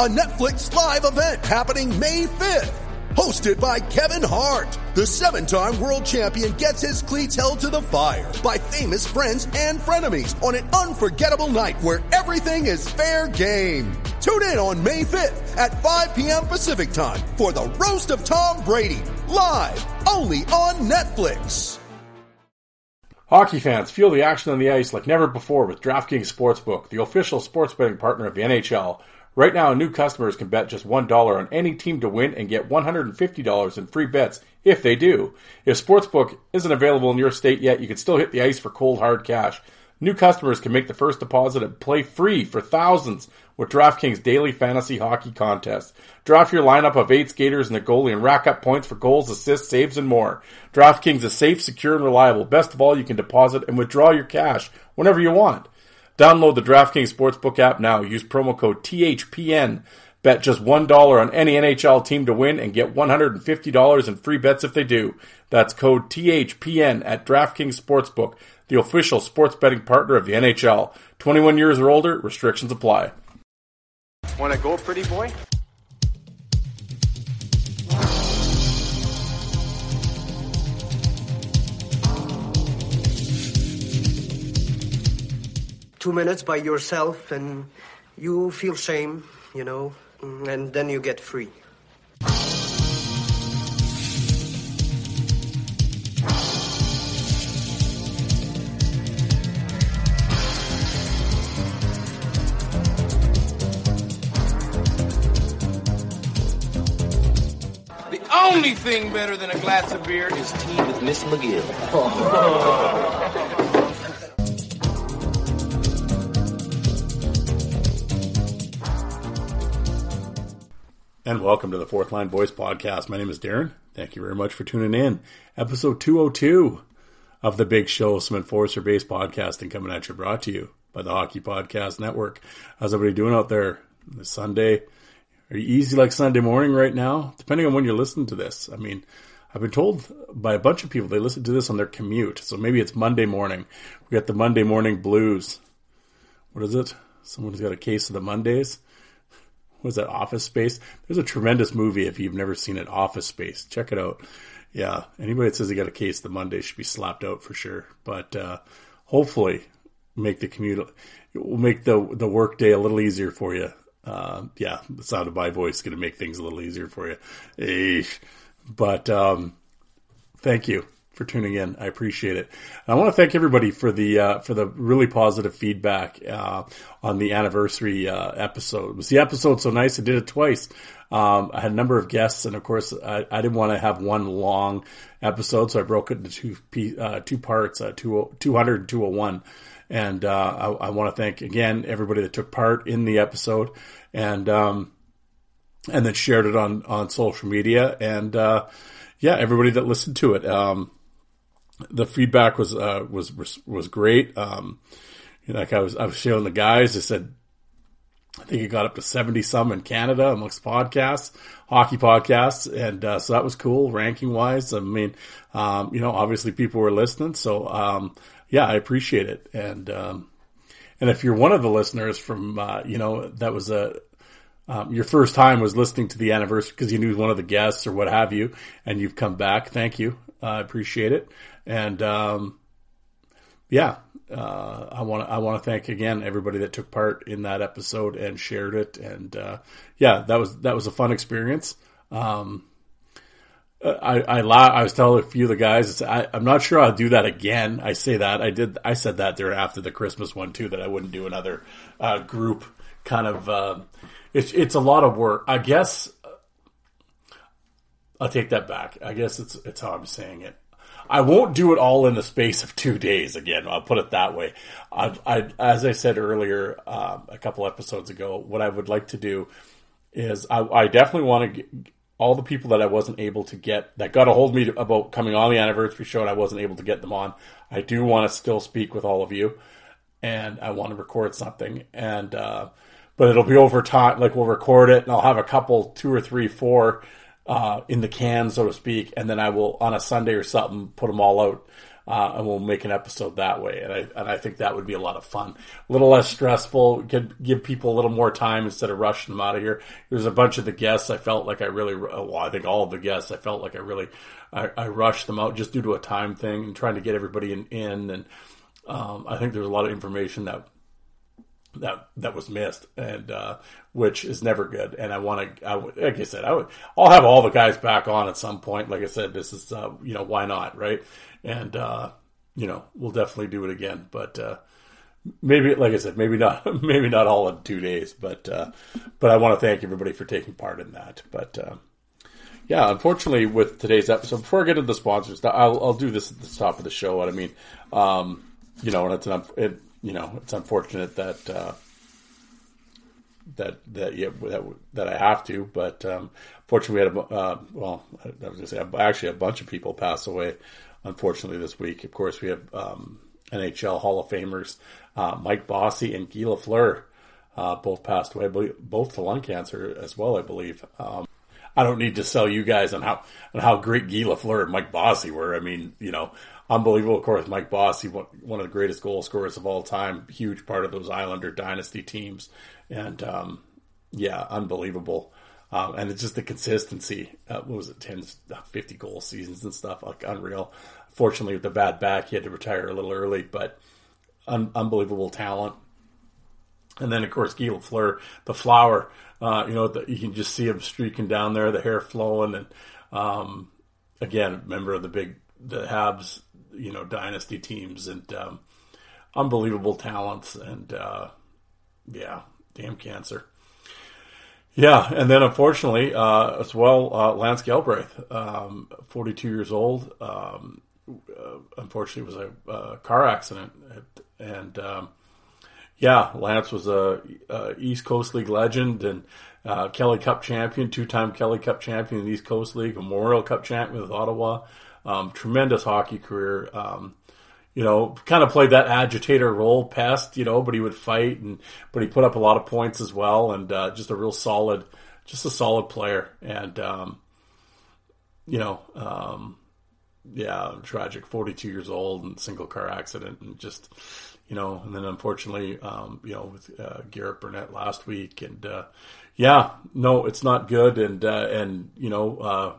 A Netflix live event happening May 5th. Hosted by Kevin Hart. The seven-time world champion gets his cleats held to the fire by famous friends and frenemies on an unforgettable night where everything is fair game. Tune in on May 5th at 5 p.m. Pacific time for the Roast of Tom Brady. Live only on Netflix. Hockey fans, feel the action on the ice like never before with DraftKings Sportsbook, the official sports betting partner of the NHL. Right now, new customers can bet just $1 on any team to win and get $150 in free bets if they do. If Sportsbook isn't available in your state yet, you can still hit the ice for cold hard cash. New customers can make the first deposit and play free for thousands with DraftKings daily fantasy hockey contest. Draft your lineup of eight skaters and a goalie and rack up points for goals, assists, saves, and more. DraftKings is safe, secure, and reliable. Best of all, you can deposit and withdraw your cash whenever you want. Download the DraftKings Sportsbook app now. Use promo code THPN. Bet just $1 on any NHL team to win and get $150 in free bets if they do. That's code THPN at DraftKings Sportsbook, the official sports betting partner of the NHL. 21 years or older, restrictions apply. Want to go, pretty boy? Two minutes by yourself and you feel shame, you know, and then you get free. The only thing better than a glass of beer is tea with Miss McGill. And welcome to the Fourth Line Voice Podcast. My name is Darren. Thank you very much for tuning in. Episode 202 of the Big Show, some enforcer based podcasting coming at you, brought to you by the Hockey Podcast Network. How's everybody doing out there this Sunday? Are you easy like Sunday morning right now? Depending on when you're listening to this. I mean, I've been told by a bunch of people they listen to this on their commute. So maybe it's Monday morning. We got the Monday morning blues. What is it? Someone's got a case of the Mondays was that Office Space? There's a tremendous movie if you've never seen it, Office Space. Check it out. Yeah, anybody that says they got a case the Monday should be slapped out for sure. But uh, hopefully, make the commute will make the the work day a little easier for you. Uh, yeah, the sound of my voice is going to make things a little easier for you. But um, thank you for tuning in. I appreciate it. I want to thank everybody for the uh, for the really positive feedback uh, on the anniversary uh, episode. Was the episode so nice? I did it twice. Um, I had a number of guests, and of course, I, I didn't want to have one long episode, so I broke it into two uh, two parts, uh, two, 200 and 201. And uh, I, I want to thank again everybody that took part in the episode, and um, and then shared it on on social media, and uh, yeah, everybody that listened to it. Um, the feedback was uh, was was great. Um, like I was I was showing the guys. They said I think it got up to seventy some in Canada amongst podcasts, hockey podcasts, and uh, so that was cool ranking wise. I mean, um, you know, obviously people were listening, so um, yeah, I appreciate it. And um, and if you're one of the listeners from uh, you know that was a um, your first time was listening to the anniversary because you knew one of the guests or what have you, and you've come back. Thank you. I appreciate it. And, um, yeah, uh, I want to, I want to thank again everybody that took part in that episode and shared it. And, uh, yeah, that was, that was a fun experience. Um, I, I, la- I was telling a few of the guys, I, I'm not sure I'll do that again. I say that I did, I said that there after the Christmas one too, that I wouldn't do another, uh, group kind of, uh, it's, it's a lot of work. I guess I'll take that back. I guess it's, it's how I'm saying it. I won't do it all in the space of two days. Again, I'll put it that way. I, I as I said earlier, um, a couple episodes ago, what I would like to do is I, I definitely want to get all the people that I wasn't able to get that got a hold of me about coming on the anniversary show and I wasn't able to get them on. I do want to still speak with all of you and I want to record something and, uh, but it'll be over time. Like we'll record it and I'll have a couple, two or three, four, uh, in the can, so to speak. And then I will on a Sunday or something, put them all out uh, and we'll make an episode that way. And I and I think that would be a lot of fun, a little less stressful, Could give people a little more time instead of rushing them out of here. There's a bunch of the guests I felt like I really, well, I think all of the guests I felt like I really, I, I rushed them out just due to a time thing and trying to get everybody in, in and um, I think there's a lot of information that that that was missed, and uh, which is never good. And I want to, I would, like I said, I would, I'll have all the guys back on at some point. Like I said, this is, uh, you know, why not, right? And uh, you know, we'll definitely do it again. But uh, maybe, like I said, maybe not, maybe not all in two days. But uh, but I want to thank everybody for taking part in that. But uh, yeah, unfortunately, with today's episode, before I get into the sponsors, I'll, I'll do this at the top of the show. What I mean, um, you know, and it's an, it, you know, it's unfortunate that uh, that that yeah that, that I have to, but um, fortunately we had a uh, well, I was going to say actually a bunch of people pass away. Unfortunately, this week, of course, we have um, NHL Hall of Famers uh, Mike Bossy and Guy Lafleur uh, both passed away, both to lung cancer as well, I believe. Um, I don't need to sell you guys on how on how great Guy Lafleur and Mike Bossy were. I mean, you know, unbelievable. Of course, Mike Bossy, one of the greatest goal scorers of all time, huge part of those Islander dynasty teams, and um, yeah, unbelievable. Um, and it's just the consistency. Uh, what was it, 10, 50 goal seasons and stuff, like unreal. Fortunately, with the bad back, he had to retire a little early, but un- unbelievable talent. And then, of course, Guy Lafleur, the flower, uh, you know, the, you can just see him streaking down there, the hair flowing. And um, again, member of the big, the Habs, you know, dynasty teams and um, unbelievable talents. And uh, yeah, damn cancer. Yeah, and then unfortunately, uh, as well, uh, Lance Galbraith, um, 42 years old, um, uh, unfortunately was a, a car accident, and um, yeah, Lance was a, a, East Coast League legend and uh, Kelly Cup champion, two-time Kelly Cup champion in the East Coast League, Memorial Cup champion with Ottawa, um, tremendous hockey career. Um, you know, kind of played that agitator role, past, you know, but he would fight and, but he put up a lot of points as well and, uh, just a real solid, just a solid player. And, um, you know, um, yeah, tragic, 42 years old and single car accident and just, you know, and then unfortunately, um, you know, with, uh, Garrett Burnett last week and, uh, yeah, no, it's not good. And, uh, and, you know, uh,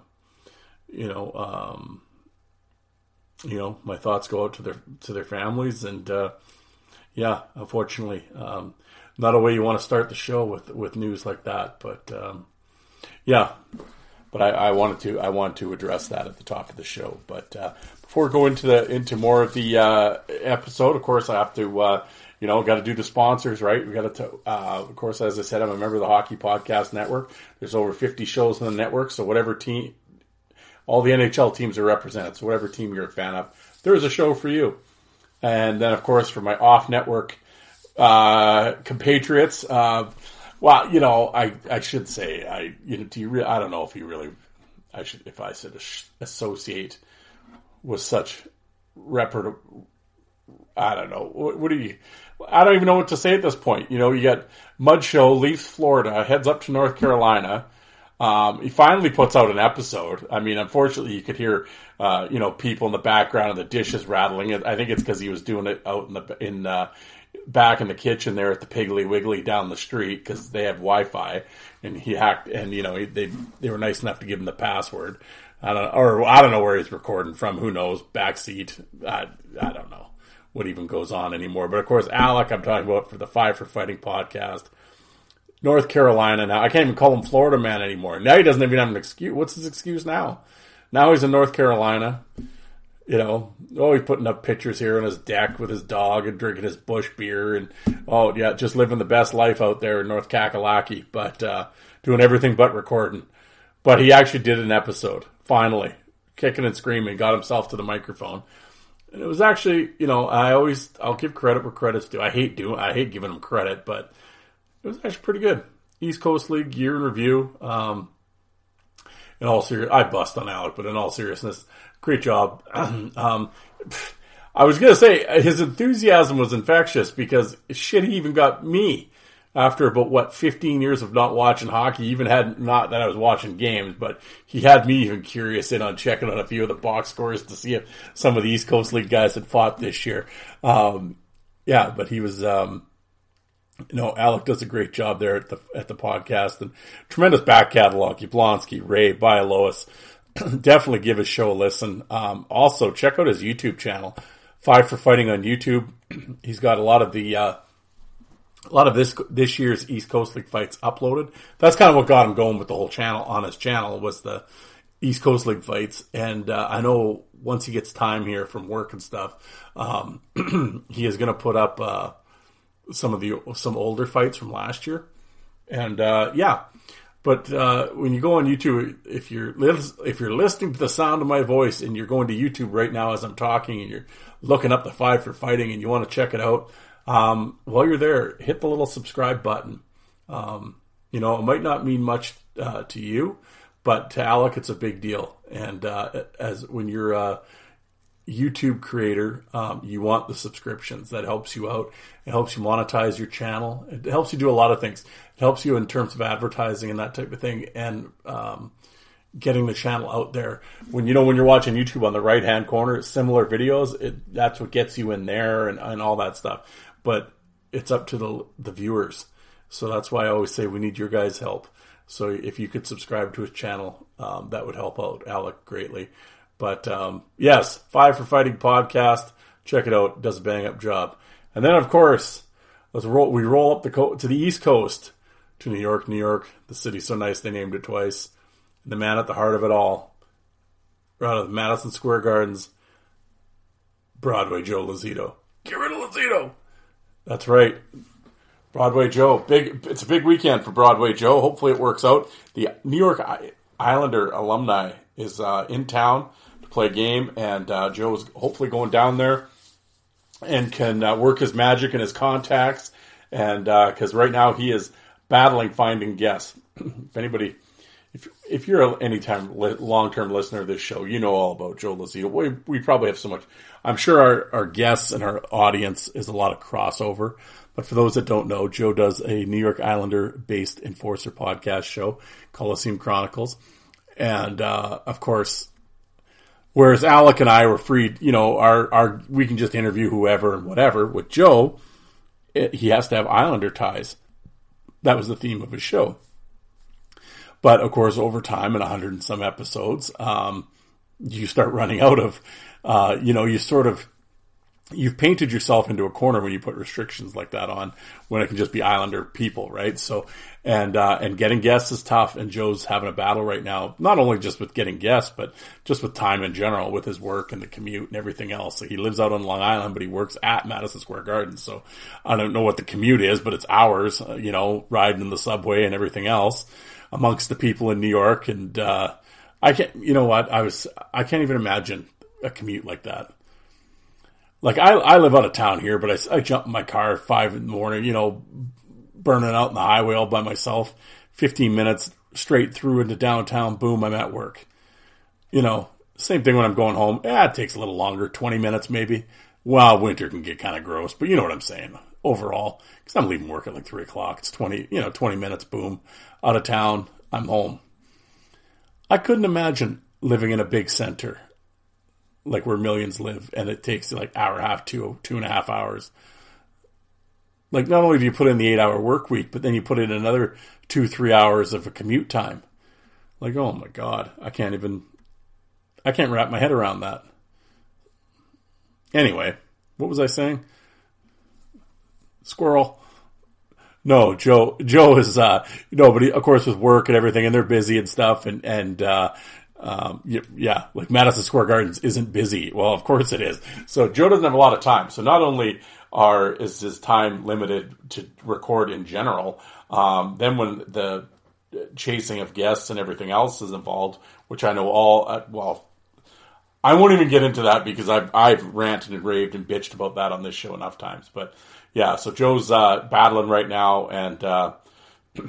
you know, um, you know, my thoughts go out to their to their families, and uh, yeah, unfortunately, um, not a way you want to start the show with with news like that. But um, yeah, but I, I, wanted to I wanted to address that at the top of the show. But uh, before going into the into more of the uh, episode, of course, I have to. Uh, you know, got to do the sponsors, right? We got to, uh, of course, as I said, I'm a member of the Hockey Podcast Network. There's over 50 shows in the network, so whatever team, all the NHL teams are represented. So whatever team you're a fan of, there's a show for you. And then, of course, for my off-network uh, compatriots, uh, well, you know, I, I should say, I you know, do you re- I don't know if you really, I should if I said associate with such reputable. I don't know. What, what do you? I don't even know what to say at this point. You know, you got Mud Show leaves Florida, heads up to North Carolina. Um, he finally puts out an episode. I mean, unfortunately, you could hear, uh, you know, people in the background and the dishes rattling. I think it's because he was doing it out in the in uh, back in the kitchen there at the Piggly Wiggly down the street because they have Wi-Fi, and he hacked. And you know, he, they they were nice enough to give him the password. I don't, or I don't know where he's recording from. Who knows? Backseat. I I don't know what even goes on anymore. But of course, Alec, I'm talking about for the Five for Fighting podcast North Carolina now. I can't even call him Florida man anymore. Now he doesn't even have an excuse. What's his excuse now? Now he's in North Carolina. You know, oh, he's putting up pictures here on his deck with his dog and drinking his bush beer and oh yeah, just living the best life out there in North Kakalaki, but uh, doing everything but recording. But he actually did an episode finally kicking and screaming, got himself to the microphone. And it was actually, you know, I always I'll give credit where credit's due. I hate doing I hate giving him credit, but it was actually pretty good. East Coast League year in review. Um, in all serious, I bust on Alec, but in all seriousness, great job. um, I was gonna say his enthusiasm was infectious because shit, he even got me after about what 15 years of not watching hockey. Even had not that I was watching games, but he had me even curious in on checking on a few of the box scores to see if some of the East Coast League guys had fought this year. Um, yeah, but he was. Um, know, Alec does a great job there at the at the podcast and tremendous back catalog. Yablonski, Ray, Bialowas. Definitely give his show a listen. Um, also, check out his YouTube channel, Five for Fighting on YouTube. He's got a lot of the uh, a lot of this this year's East Coast League fights uploaded. That's kind of what got him going with the whole channel on his channel was the East Coast League fights. And uh, I know once he gets time here from work and stuff, um, he is going to put up. Uh, some of the some older fights from last year, and uh, yeah. But uh, when you go on YouTube, if you're if you're listening to the sound of my voice and you're going to YouTube right now as I'm talking and you're looking up the five for fighting and you want to check it out, um, while you're there, hit the little subscribe button. Um, you know, it might not mean much uh, to you, but to Alec, it's a big deal. And uh, as when you're uh, YouTube creator, um, you want the subscriptions. That helps you out. It helps you monetize your channel. It helps you do a lot of things. It helps you in terms of advertising and that type of thing, and um, getting the channel out there. When you know when you're watching YouTube on the right hand corner, similar videos. It, that's what gets you in there and, and all that stuff. But it's up to the the viewers. So that's why I always say we need your guys' help. So if you could subscribe to his channel, um, that would help out Alec greatly. But um, yes, Five for Fighting podcast. Check it out. Does a bang up job. And then of course, let's roll. We roll up the co- to the East Coast to New York. New York, the city so nice they named it twice. The man at the heart of it all, out of Madison Square Gardens, Broadway Joe Lazito. Get rid of Lazito. That's right. Broadway Joe. Big. It's a big weekend for Broadway Joe. Hopefully it works out. The New York Islander alumni is uh, in town to play a game, and uh, Joe is hopefully going down there and can uh, work his magic and his contacts. And because right now he is battling finding guests. if anybody, if if you're a anytime li- long term listener of this show, you know all about Joe Lazito. We we probably have so much. I'm sure our our guests and our audience is a lot of crossover. But for those that don't know, Joe does a New York Islander based enforcer podcast show, Coliseum Chronicles. And, uh, of course, whereas Alec and I were free, you know, our, our, we can just interview whoever and whatever. With Joe, it, he has to have Islander ties. That was the theme of his show. But of course, over time, in a hundred and some episodes, um, you start running out of, uh, you know, you sort of, you've painted yourself into a corner when you put restrictions like that on when it can just be Islander people, right? So, and, uh, and getting guests is tough and Joe's having a battle right now, not only just with getting guests, but just with time in general with his work and the commute and everything else. So he lives out on Long Island, but he works at Madison Square Garden. So I don't know what the commute is, but it's hours, uh, you know, riding in the subway and everything else amongst the people in New York. And, uh, I can't, you know what? I was, I can't even imagine a commute like that like I, I live out of town here, but I, I jump in my car five in the morning, you know, burning out in the highway all by myself, 15 minutes straight through into downtown. Boom, I'm at work. You know, same thing when I'm going home. Yeah, it takes a little longer, 20 minutes maybe. Well, winter can get kind of gross, but you know what I'm saying overall. Cause I'm leaving work at like three o'clock. It's 20, you know, 20 minutes. Boom, out of town. I'm home. I couldn't imagine living in a big center like where millions live, and it takes like hour and a half, two two and a half hours. Like not only do you put in the eight hour work week, but then you put in another two three hours of a commute time. Like oh my god, I can't even, I can't wrap my head around that. Anyway, what was I saying? Squirrel. No, Joe. Joe is uh, nobody. Of course, with work and everything, and they're busy and stuff, and and uh, um, yeah, like Madison Square Gardens isn't busy. Well, of course it is. So Joe doesn't have a lot of time. So not only are is his time limited to record in general, um, then when the chasing of guests and everything else is involved, which I know all uh, well, I won't even get into that because I've I've ranted and raved and bitched about that on this show enough times. But yeah, so Joe's uh, battling right now, and uh,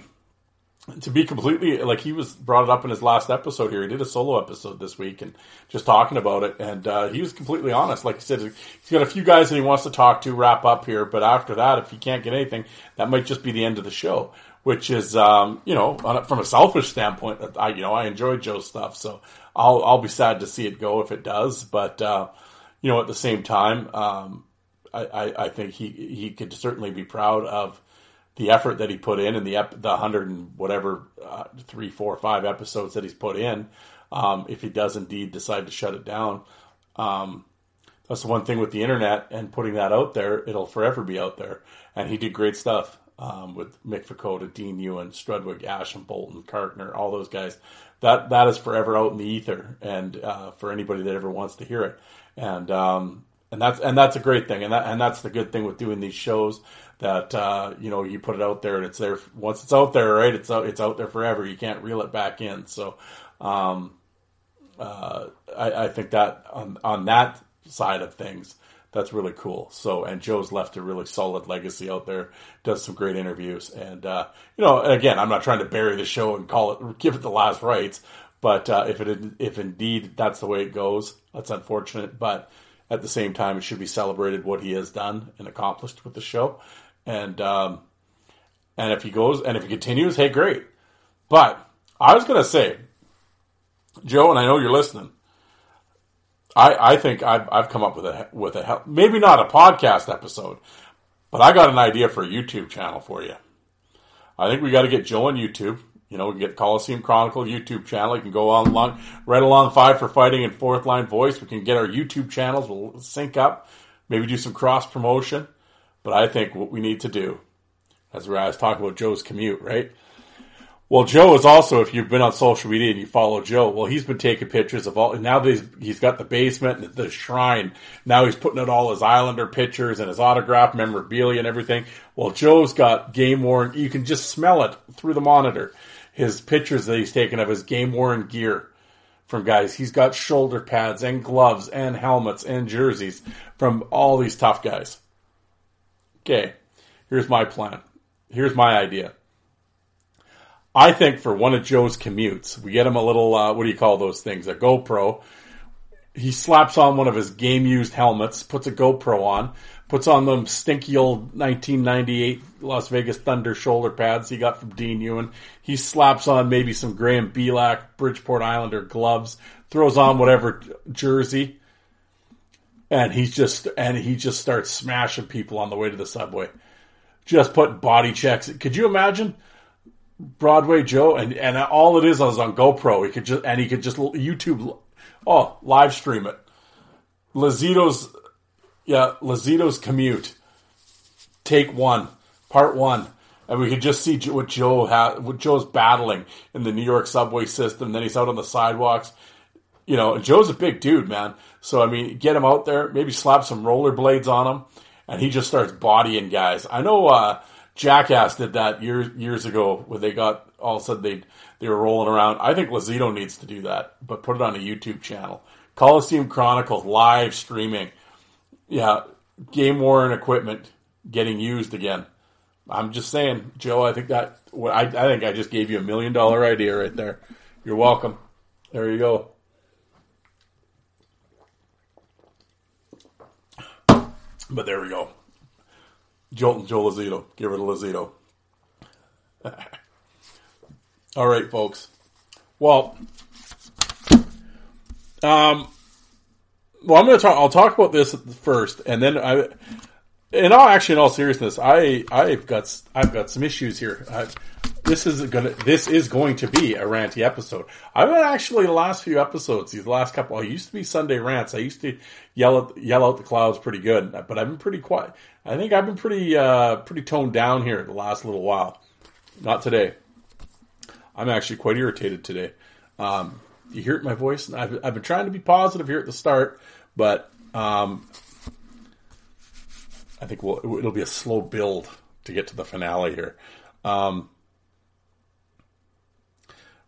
to be completely like he was brought it up in his last episode here. He did a solo episode this week and just talking about it, and uh, he was completely honest. Like he said, he's got a few guys that he wants to talk to, wrap up here, but after that, if he can't get anything, that might just be the end of the show. Which is, um, you know, a, from a selfish standpoint, I you know I enjoy Joe's stuff, so I'll I'll be sad to see it go if it does. But uh, you know, at the same time, um, I, I, I think he he could certainly be proud of the effort that he put in and the ep- the hundred and whatever uh, three, four, five episodes that he's put in. Um, if he does indeed decide to shut it down, um, that's the one thing with the internet and putting that out there. It'll forever be out there. And he did great stuff um, with Mick Vukota, Dean Ewen, Strudwick, Asham, Boulton, Kartner, all those guys. That that is forever out in the ether, and uh, for anybody that ever wants to hear it, and um, and that's and that's a great thing, and that and that's the good thing with doing these shows that uh, you know you put it out there and it's there once it's out there right it's out it's out there forever. You can't reel it back in. So um, uh, I, I, think that on on that side of things that's really cool. So and Joe's left a really solid legacy out there does some great interviews. And uh, you know again I'm not trying to bury the show and call it give it the last rites but uh, if it if indeed that's the way it goes that's unfortunate. But at the same time, it should be celebrated what he has done and accomplished with the show. And um, and if he goes and if he continues, hey, great. But I was to say, Joe, and I know you're listening. I, I think I've, I've come up with a with a maybe not a podcast episode, but I got an idea for a YouTube channel for you. I think we got to get Joe on YouTube. You know, we can get Coliseum Chronicle YouTube channel. You can go on along, right along Five for Fighting and Fourth Line Voice. We can get our YouTube channels. We'll sync up. Maybe do some cross promotion. But I think what we need to do, as I was talking about Joe's commute, right? Well, Joe is also, if you've been on social media and you follow Joe, well, he's been taking pictures of all, now that he's, he's got the basement and the shrine, now he's putting out all his Islander pictures and his autograph memorabilia and everything. Well, Joe's got game worn, you can just smell it through the monitor. His pictures that he's taken of his game worn gear from guys. He's got shoulder pads and gloves and helmets and jerseys from all these tough guys okay, here's my plan. Here's my idea. I think for one of Joe's commutes, we get him a little, uh, what do you call those things? A GoPro. He slaps on one of his game used helmets, puts a GoPro on, puts on them stinky old 1998 Las Vegas Thunder shoulder pads he got from Dean Ewen. He slaps on maybe some Graham Belak Bridgeport Islander gloves, throws on whatever jersey, and he's just and he just starts smashing people on the way to the subway. Just put body checks. Could you imagine Broadway Joe and and all it is is on GoPro. He could just and he could just YouTube oh live stream it. Lazito's yeah Lazito's commute. Take one, part one, and we could just see what Joe ha- what Joe's battling in the New York subway system. Then he's out on the sidewalks you know, Joe's a big dude, man. So I mean, get him out there, maybe slap some rollerblades on him, and he just starts bodying guys. I know uh, Jackass did that years years ago, when they got all of a sudden they they were rolling around. I think Lazito needs to do that, but put it on a YouTube channel. Coliseum Chronicles live streaming. Yeah, game worn equipment getting used again. I'm just saying, Joe. I think that I, I think I just gave you a million dollar idea right there. You're welcome. There you go. But there we go. Joel, Joe Lazito. Give it a Lazito. All right, folks. Well, um, well, I'm going to talk. I'll talk about this first, and then I. In all, actually, in all seriousness, I I've got I've got some issues here. I, this is gonna this is going to be a ranty episode. I've been actually the last few episodes, these last couple. I used to be Sunday rants. I used to yell at, yell out the clouds pretty good, but I've been pretty quiet. I think I've been pretty uh, pretty toned down here the last little while. Not today. I'm actually quite irritated today. Um, you hear my voice? I've, I've, been trying to be positive here at the start, but um, I think we'll, it'll be a slow build to get to the finale here. Um,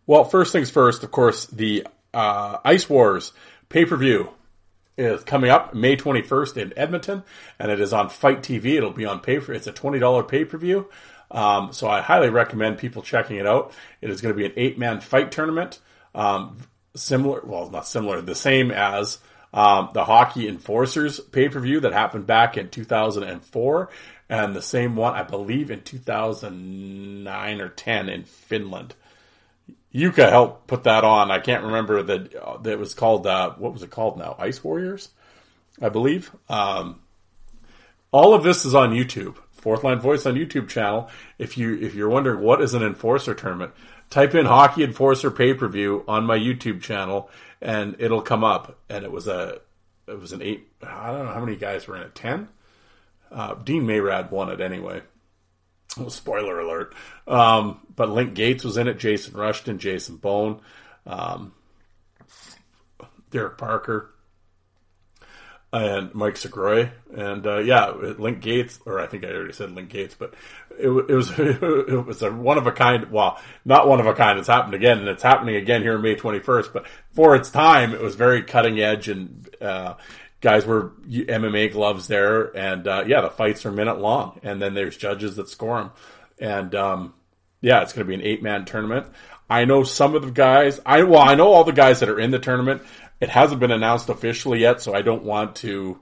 well, first things first, of course, the uh, Ice Wars pay per view is coming up May 21st in Edmonton, and it is on Fight TV. It'll be on pay for. It's a twenty dollar pay per view. Um, so I highly recommend people checking it out. It is going to be an eight man fight tournament, um, similar, well, not similar, the same as um, the Hockey Enforcers pay per view that happened back in 2004, and the same one, I believe, in 2009 or 10 in Finland. Yuka helped put that on. I can't remember that. Uh, that was called. Uh, what was it called now? Ice Warriors, I believe. Um, all of this is on YouTube. Fourth Line Voice on YouTube channel. If you if you're wondering what is an enforcer tournament, type in Hockey Enforcer pay per view on my YouTube channel, and it'll come up. And it was a it was an eight. I don't know how many guys were in it. Ten. Uh, Dean Mayrand won it anyway. Well, spoiler alert. Um, but Link Gaetz was in it. Jason Rushton, Jason Bone, um, Derek Parker, and Mike Sgroi. And uh, yeah, Link Gaetz, or I think I already said Link Gaetz, but it, it was it was a one of a kind. Well, not one of a kind. It's happened again, and it's happening again here on May twenty first. But for its time, it was very cutting edge and. Uh, guys were MMA gloves there, and uh, yeah, the fights are minute long, and then there's judges that score them, and um, yeah, it's going to be an eight man tournament. I know some of the guys. I well, I know all the guys that are in the tournament. It hasn't been announced officially yet, so I don't want to.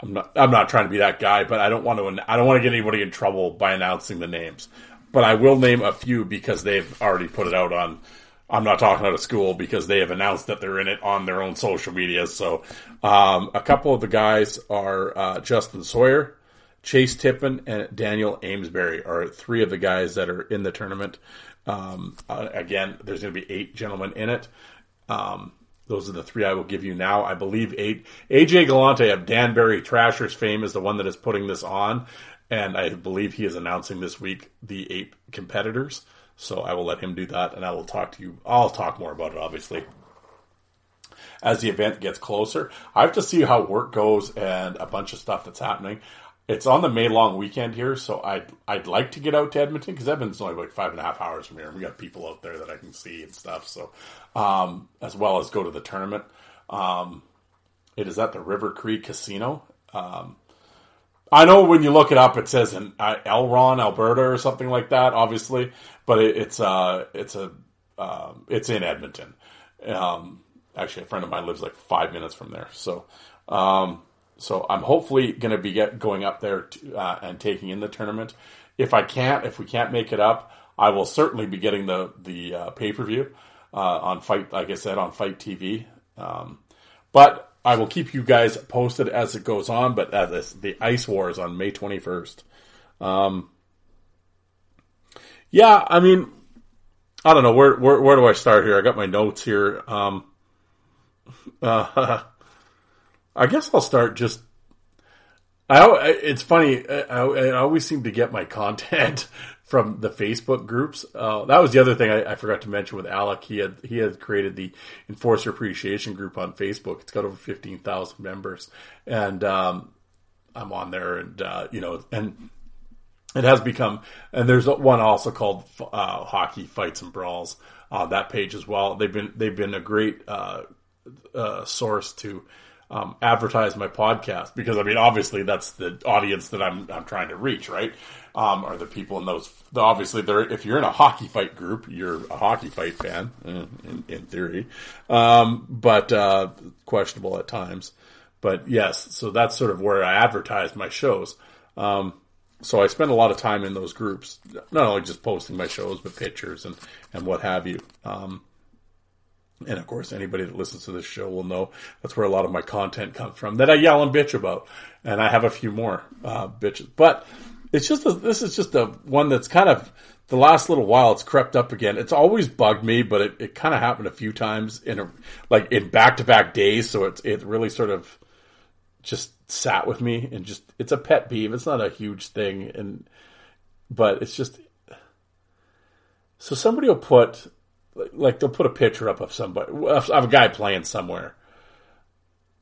I'm not. I'm not trying to be that guy, but I don't want to. I don't want to get anybody in trouble by announcing the names. But I will name a few because they've already put it out on I'm not talking out of school because they have announced that they're in it on their own social media. So, um, a couple of the guys are uh, Justin Sawyer, Chase Tippin, and Daniel Amesbury are three of the guys that are in the tournament. Um, uh, again, there's going to be eight gentlemen in it. Um, those are the three I will give you now. I believe eight. AJ Galante of Danbury Trashers fame is the one that is putting this on, and I believe he is announcing this week the eight competitors. So I will let him do that, and I will talk to you. I'll talk more about it, obviously, as the event gets closer. I have to see how work goes and a bunch of stuff that's happening. It's on the May long weekend here, so I'd I'd like to get out to Edmonton because Edmonton's only like five and a half hours from here. We got people out there that I can see and stuff. So, um, as well as go to the tournament. Um, it is at the River Creek Casino. Um, I know when you look it up, it says in uh, Elron, Alberta, or something like that. Obviously, but it, it's uh it's a uh, it's in Edmonton. Um, actually, a friend of mine lives like five minutes from there, so um, so I'm hopefully going to be get, going up there to, uh, and taking in the tournament. If I can't, if we can't make it up, I will certainly be getting the the uh, pay per view uh, on Fight, like I said, on Fight TV. Um, but I will keep you guys posted as it goes on. But as the Ice Wars on May 21st. Um, yeah, I mean, I don't know where where where do I start here? I got my notes here. Um, uh, I guess I'll start just. I it's funny. I, I always seem to get my content from the Facebook groups. Uh, that was the other thing I, I, forgot to mention with Alec. He had he had created the Enforcer Appreciation Group on Facebook. It's got over fifteen thousand members, and um, I'm on there, and uh, you know, and it has become. And there's one also called uh, Hockey Fights and Brawls on that page as well. They've been they've been a great uh, uh, source to um, advertise my podcast because I mean, obviously, that's the audience that I'm I'm trying to reach, right? Um, are the people in those? Obviously, they're if you're in a hockey fight group, you're a hockey fight fan in, in theory, um, but uh, questionable at times. But yes, so that's sort of where I advertise my shows. Um, so I spend a lot of time in those groups, not only just posting my shows, but pictures and and what have you. Um, and of course, anybody that listens to this show will know that's where a lot of my content comes from that I yell and bitch about. And I have a few more uh, bitches, but it's just a, this is just a one that's kind of the last little while it's crept up again. It's always bugged me, but it, it kind of happened a few times in a like in back to back days. So it's it really sort of just sat with me and just it's a pet peeve. It's not a huge thing, and but it's just so somebody will put like they'll put a picture up of somebody of a guy playing somewhere,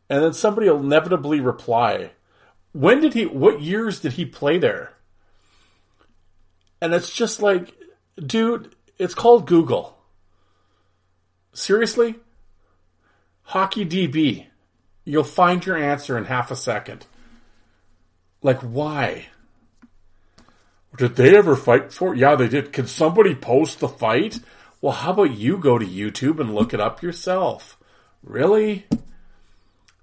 and then somebody will inevitably reply, "When did he? What years did he play there?" And it's just like, dude, it's called Google. Seriously, hockey DB. you'll find your answer in half a second. Like, why? Did they ever fight for? Yeah, they did. Can somebody post the fight? Well, how about you go to YouTube and look it up yourself? Really?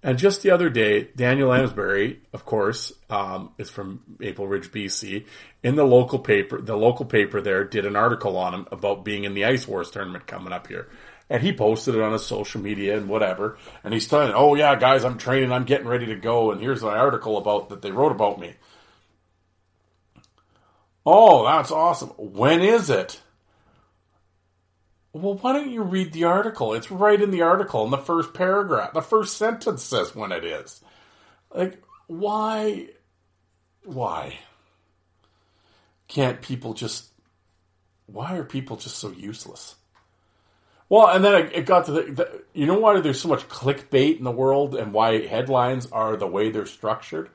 And just the other day, Daniel Amsbury, of course, um, is from Maple Ridge, BC. In the local paper, the local paper there did an article on him about being in the Ice Wars tournament coming up here. And he posted it on his social media and whatever. And he's telling, oh yeah, guys, I'm training, I'm getting ready to go. And here's my article about that they wrote about me. Oh, that's awesome. When is it? Well, why don't you read the article? It's right in the article in the first paragraph. The first sentence says when it is. Like, why? Why? Can't people just. Why are people just so useless? Well, and then it, got to the, the. You know why there's so much clickbait in the world and why headlines are the way they're structured?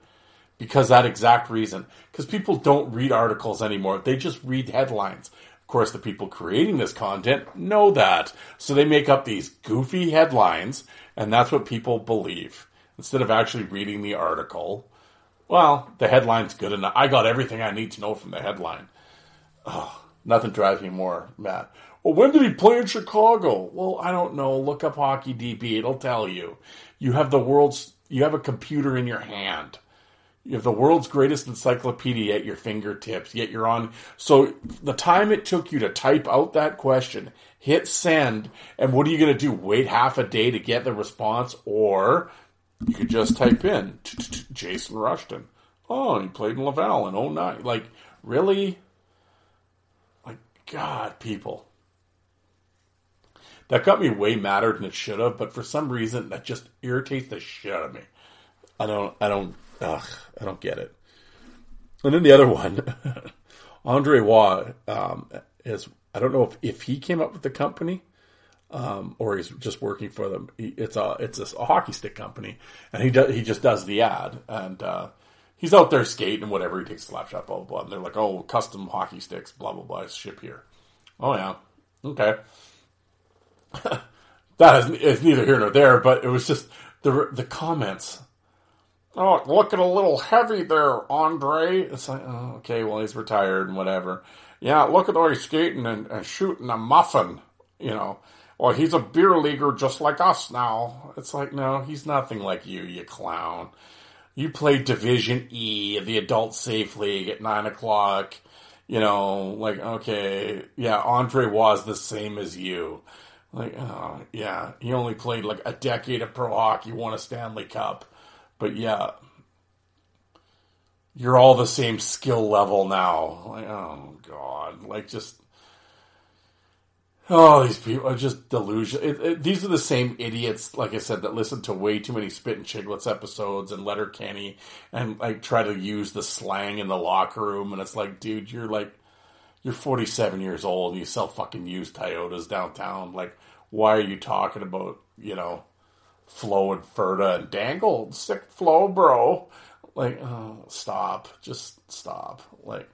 Because that exact reason. Because people don't read articles anymore. They just read headlines. Of course, the people creating this content know that. So they make up these goofy headlines, and that's what people believe. Instead of actually reading the article, well, the headline's good enough. I got everything I need to know from the headline. Oh, nothing drives me more mad. Well, when did he play in Chicago? Well, I don't know. Look up Hockey DB. It'll tell you. You have the world's, you have a computer in your hand. You have the world's greatest encyclopedia at your fingertips, yet you're on. So the time it took you to type out that question, hit send, and what are you going to do? Wait half a day to get the response? Or you could just type in Jason Rushton. Oh, he played in Laval in 09. Like, really? Like, God, people. That got me way madder than it should have, but for some reason that just irritates the shit out of me. I don't, I don't, ugh, I don't get it. And then the other one, Andre Waugh, um, is, I don't know if, if he came up with the company, um, or he's just working for them. He, it's a, it's a, hockey stick company and he he just does the ad and, uh, he's out there skating and whatever. He takes a slap shot, blah, blah, blah. And they're like, oh, custom hockey sticks, blah, blah, blah, ship here. Oh yeah. Okay. that is, is neither here nor there, but it was just the, the comments Oh, looking a little heavy there, Andre. It's like, oh, okay, well, he's retired and whatever. Yeah, look at the way he's skating and, and shooting a muffin, you know. Well, he's a beer leaguer just like us now. It's like, no, he's nothing like you, you clown. You play Division E, the Adult Safe League at 9 o'clock. You know, like, okay, yeah, Andre was the same as you. Like, oh, yeah, he only played like a decade of pro hockey, won a Stanley Cup but yeah, you're all the same skill level now. Like, oh god, like just oh these people are just delusion. It, it, these are the same idiots, like I said, that listen to way too many Spittin' Chiclets episodes and Letterkenny and like try to use the slang in the locker room. And it's like, dude, you're like you're 47 years old and you sell fucking used Toyotas downtown. Like, why are you talking about you know? Flo and Ferda and Dangle, sick Flo, bro. Like, oh, stop. Just stop. Like,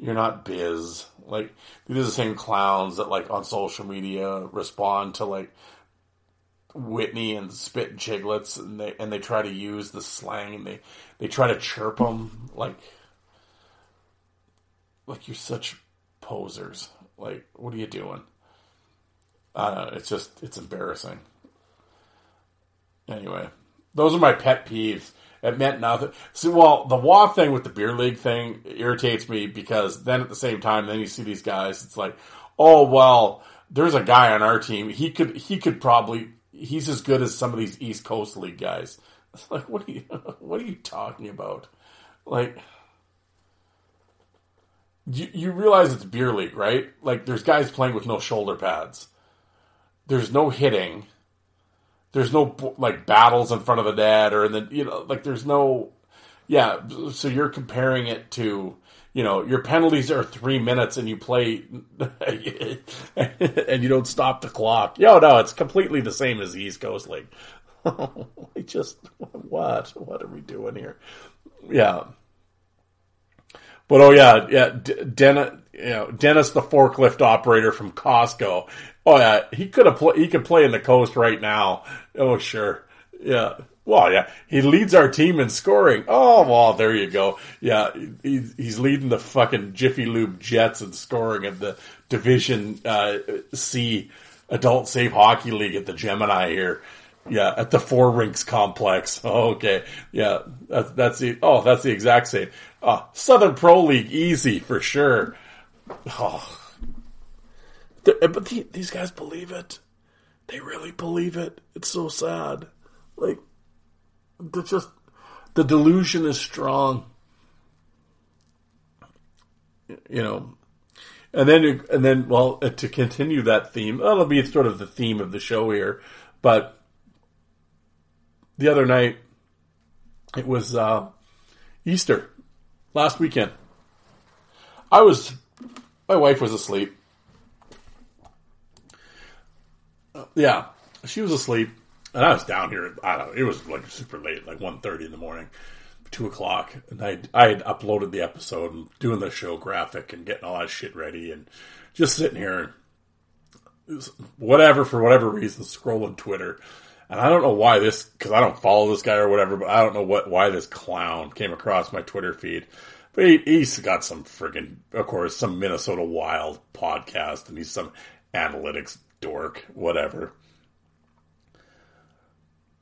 you're not biz. Like, these are the same clowns that, like, on social media respond to, like, Whitney and Spit Chiclets, and they and they try to use the slang, and they they try to chirp them like like you're such posers. Like, what are you doing? Uh, it's just it's embarrassing. Anyway, those are my pet peeves. It meant nothing. See, well, the Waugh thing with the beer league thing irritates me because then at the same time, then you see these guys. It's like, oh well, there's a guy on our team. He could he could probably he's as good as some of these East Coast League guys. It's like, what are you what are you talking about? Like, you, you realize it's beer league, right? Like, there's guys playing with no shoulder pads. There's no hitting there's no like battles in front of the net or in the you know like there's no yeah so you're comparing it to you know your penalties are three minutes and you play and you don't stop the clock. Yo no it's completely the same as the east coast league. I just what? What are we doing here? Yeah. But oh yeah yeah dennis you know dennis the forklift operator from costco Oh yeah, he could have play, he could play in the coast right now. Oh sure, Yeah. Well, yeah, he leads our team in scoring. Oh, well, there you go. Yeah, he's, he's leading the fucking Jiffy Lube Jets in scoring of the Division uh, C Adult Safe Hockey League at the Gemini here. Yeah, at the Four Rinks Complex. Okay. Yeah, that's, that's the, oh, that's the exact same. Oh, Southern Pro League, easy for sure. Oh. But the, these guys believe it. They really believe it. It's so sad. Like, the just the delusion is strong. You know, and then and then well uh, to continue that theme, that'll be sort of the theme of the show here. But the other night, it was uh, Easter last weekend. I was my wife was asleep. Yeah, she was asleep, and I was down here. I don't know. It was like super late, like 1.30 in the morning, two o'clock, and I I had uploaded the episode and doing the show graphic and getting all that shit ready, and just sitting here, whatever for whatever reason, scrolling Twitter. And I don't know why this, because I don't follow this guy or whatever, but I don't know what why this clown came across my Twitter feed. But he, he's got some friggin', of course, some Minnesota Wild podcast, and he's some analytics dork, whatever.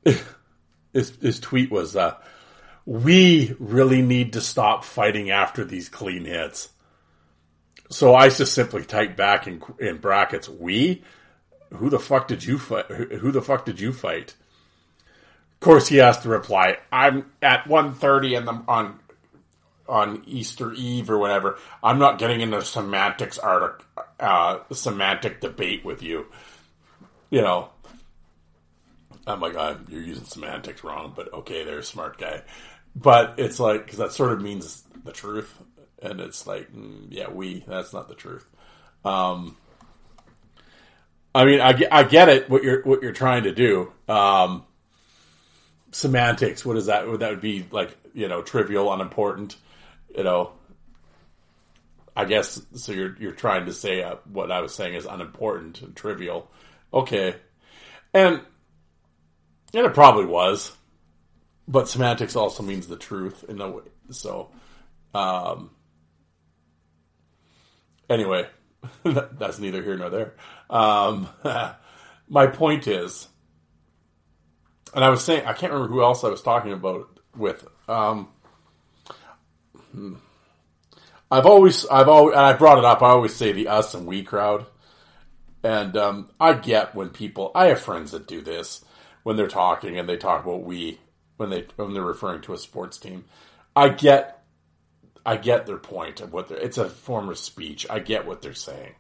his, his tweet was, uh, we really need to stop fighting after these clean hits. So I just simply typed back in, in brackets, we? Who the fuck did you fight? Who, the fuck did you fight? Of course, he has to reply, I'm at 1.30 in the, on, on Easter Eve or whatever. I'm not getting into semantics artic, uh, semantic debate with you. You know, I'm like, I'm, you're using semantics wrong, but okay, there's a smart guy. But it's like, because that sort of means the truth. And it's like, mm, yeah, we, that's not the truth. Um, I mean, I, I get it, what you're, what you're trying to do. Um, semantics, what is that? That would be like, you know, trivial, unimportant, you know, I guess, so you're, you're trying to say uh, what I was saying is unimportant and trivial. Okay. And, and it probably was, but semantics also means the truth in a way. So, um, anyway, that's neither here nor there. Um, my point is, and I was saying, I can't remember who else I was talking about with. Um, hmm. I've always, I've always, and I brought it up. I always say the us and we crowd, and um, I get when people. I have friends that do this when they're talking and they talk about we when they when they're referring to a sports team. I get, I get their point of what they're. It's a form of speech. I get what they're saying.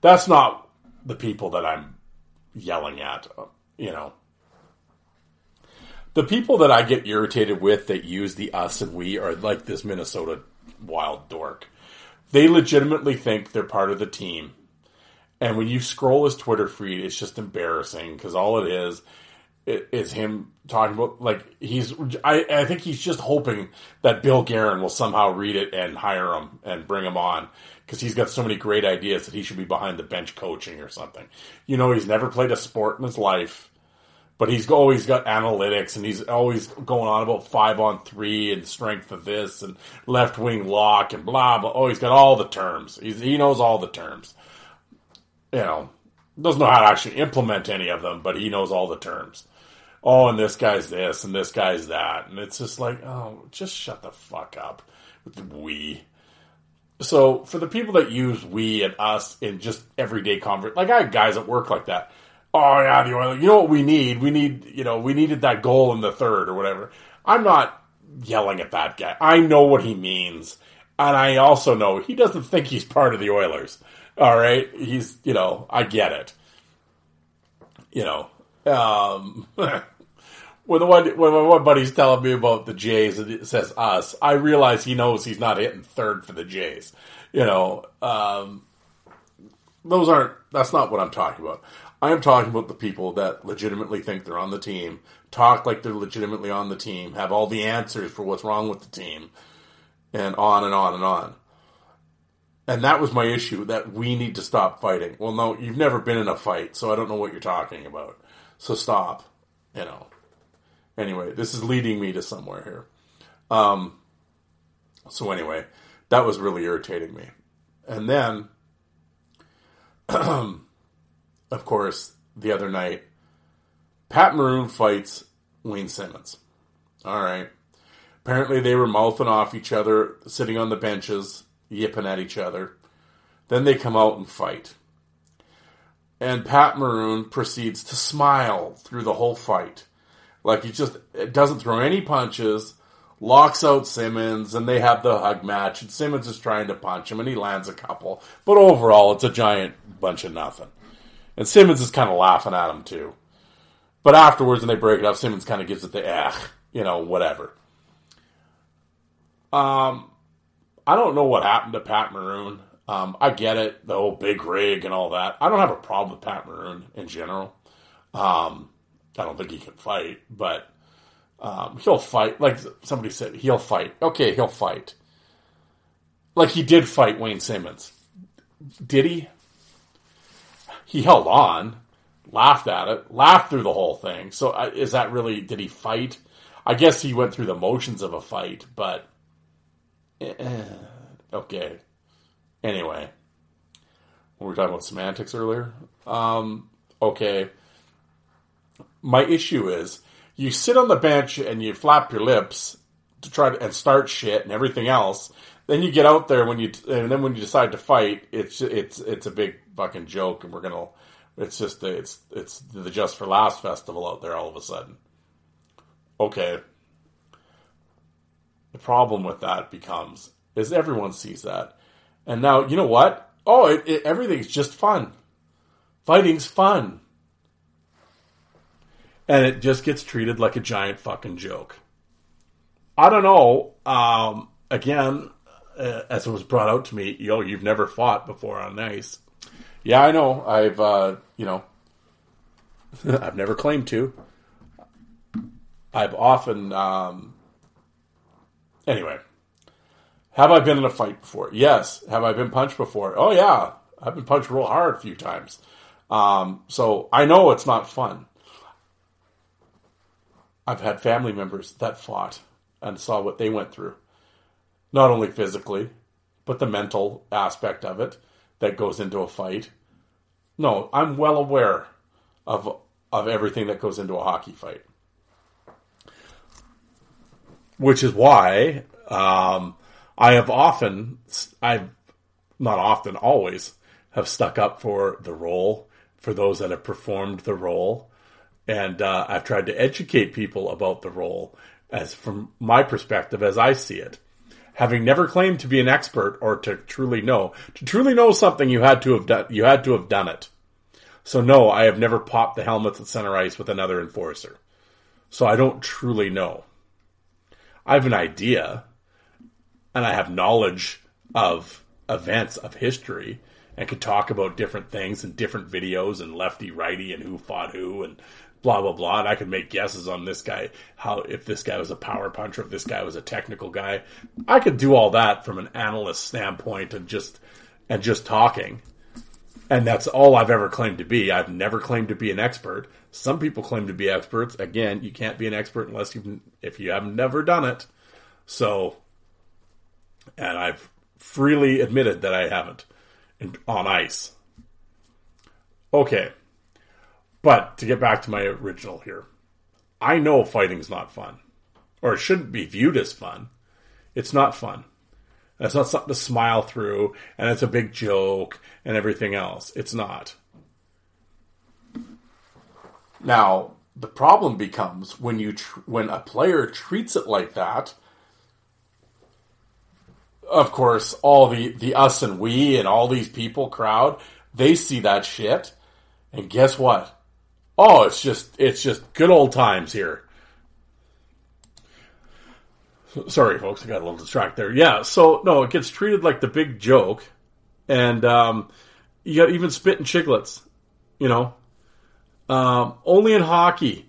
That's not the people that I'm yelling at. You know, the people that I get irritated with that use the us and we are like this Minnesota wild dork. They legitimately think they're part of the team. And when you scroll his Twitter feed, it's just embarrassing because all it is is him talking about like he's. I, I think he's just hoping that Bill Guerin will somehow read it and hire him and bring him on because he's got so many great ideas that he should be behind the bench coaching or something. You know, he's never played a sport in his life but he's always got analytics and he's always going on about five on three and strength of this and left wing lock and blah blah. Oh, he's got all the terms. He's, he knows all the terms. You know, doesn't know how to actually implement any of them, but he knows all the terms. Oh, and this guy's this and this guy's that, and it's just like, oh, just shut the fuck up with the we. So for the people that use we and us in just everyday convert, like I have guys at work like that. Oh yeah, the Oilers. You know what we need? We need, you know, we needed that goal in the third or whatever. I'm not yelling at that guy. I know what he means, and I also know he doesn't think he's part of the Oilers. All right, he's, you know, I get it. You know, um, when the one when my one buddy's telling me about the Jays and it says us, I realize he knows he's not hitting third for the Jays. You know, um, those aren't. That's not what I'm talking about. I am talking about the people that legitimately think they're on the team, talk like they're legitimately on the team, have all the answers for what's wrong with the team, and on and on and on. And that was my issue that we need to stop fighting. Well, no, you've never been in a fight, so I don't know what you're talking about. So stop. You know, Anyway, this is leading me to somewhere here. Um, so anyway, that was really irritating me. And then, of course, the other night, Pat Maroon fights Wayne Simmonds. All right. Apparently, they were mouthing off each other, sitting on the benches, yipping at each other. Then they come out and fight. And Pat Maroon proceeds to smile through the whole fight. Like he just doesn't throw any punches, locks out Simmonds, and they have the hug match. And Simmonds is trying to punch him, and he lands a couple. But overall, it's a giant bunch of nothing. And Simmonds is kind of laughing at him, too. But afterwards, when they break it up, Simmonds kind of gives it the eh, you know, whatever. Um, I don't know what happened to Pat Maroon. Um, I get it, the whole big rig and all that. I don't have a problem with Pat Maroon in general. Um, I don't think he can fight, but um, he'll fight. Like somebody said, he'll fight. Okay, he'll fight. Like he did fight Wayne Simmonds. Did he? He held on, laughed at it, laughed through the whole thing. So uh, is that really? Did he fight? I guess he went through the motions of a fight, but eh, okay. Anyway, we were talking about semantics earlier. Um, okay. My issue is you sit on the bench and you flap your lips to try to, and start shit and everything else. Then you get out there when you and then when you decide to fight, it's it's it's a big fucking joke, and we're gonna. It's just it's it's the Just for Laughs festival out there all of a sudden. Okay. The problem with that becomes is everyone sees that, and now you know what? Oh, it, it, everything's just fun. Fighting's fun, and it just gets treated like a giant fucking joke. I don't know. Um, again, uh, as it was brought out to me, yo, you've never fought before on ice. Yeah, I know. I've, uh, you know, I've never claimed to. I've often, um, anyway. Have I been in a fight before? Yes. Have I been punched before? Oh yeah, I've been punched real hard a few times. Um, so I know it's not fun. I've had family members that fought and saw what they went through. Not only physically, but the mental aspect of it that goes into a fight. No, I'm well aware of of everything that goes into a hockey fight. Which is why um, I have often, I've not often, always have stuck up for the role, for those that have performed the role, and uh, I've tried to educate people about the role as from my perspective as I see it. Having never claimed to be an expert or to truly know, to truly know something, you had to have done, you had to have done it. So no, I have never popped the helmets at center ice with another enforcer. So I don't truly know. I have an idea, and I have knowledge of events of history, and could talk about different things and different videos and lefty righty and who fought who and blah blah blah. And I could make guesses on this guy, how if this guy was a power puncher, if this guy was a technical guy. I could do all that from an analyst standpoint and just and just talking. And that's all I've ever claimed to be. I've never claimed to be an expert. Some people claim to be experts. Again, you can't be an expert unless you've if you have never done it. So, and I've freely admitted that I haven't on ice. Okay, but to get back to my original here, I know fighting's not fun, or it shouldn't be viewed as fun. It's not fun. It's not something to smile through, and it's a big joke and everything else. It's not. Now, the problem becomes when you tr- when a player treats it like that. Of course, all the the us and we and all these people crowd, they see that shit, and guess what? Oh, it's just it's just good old times here. Sorry, folks, I got a little distracted there. Yeah, so no, it gets treated like the big joke, and um, you got even Spittin' Chiclets. You know, um, only in hockey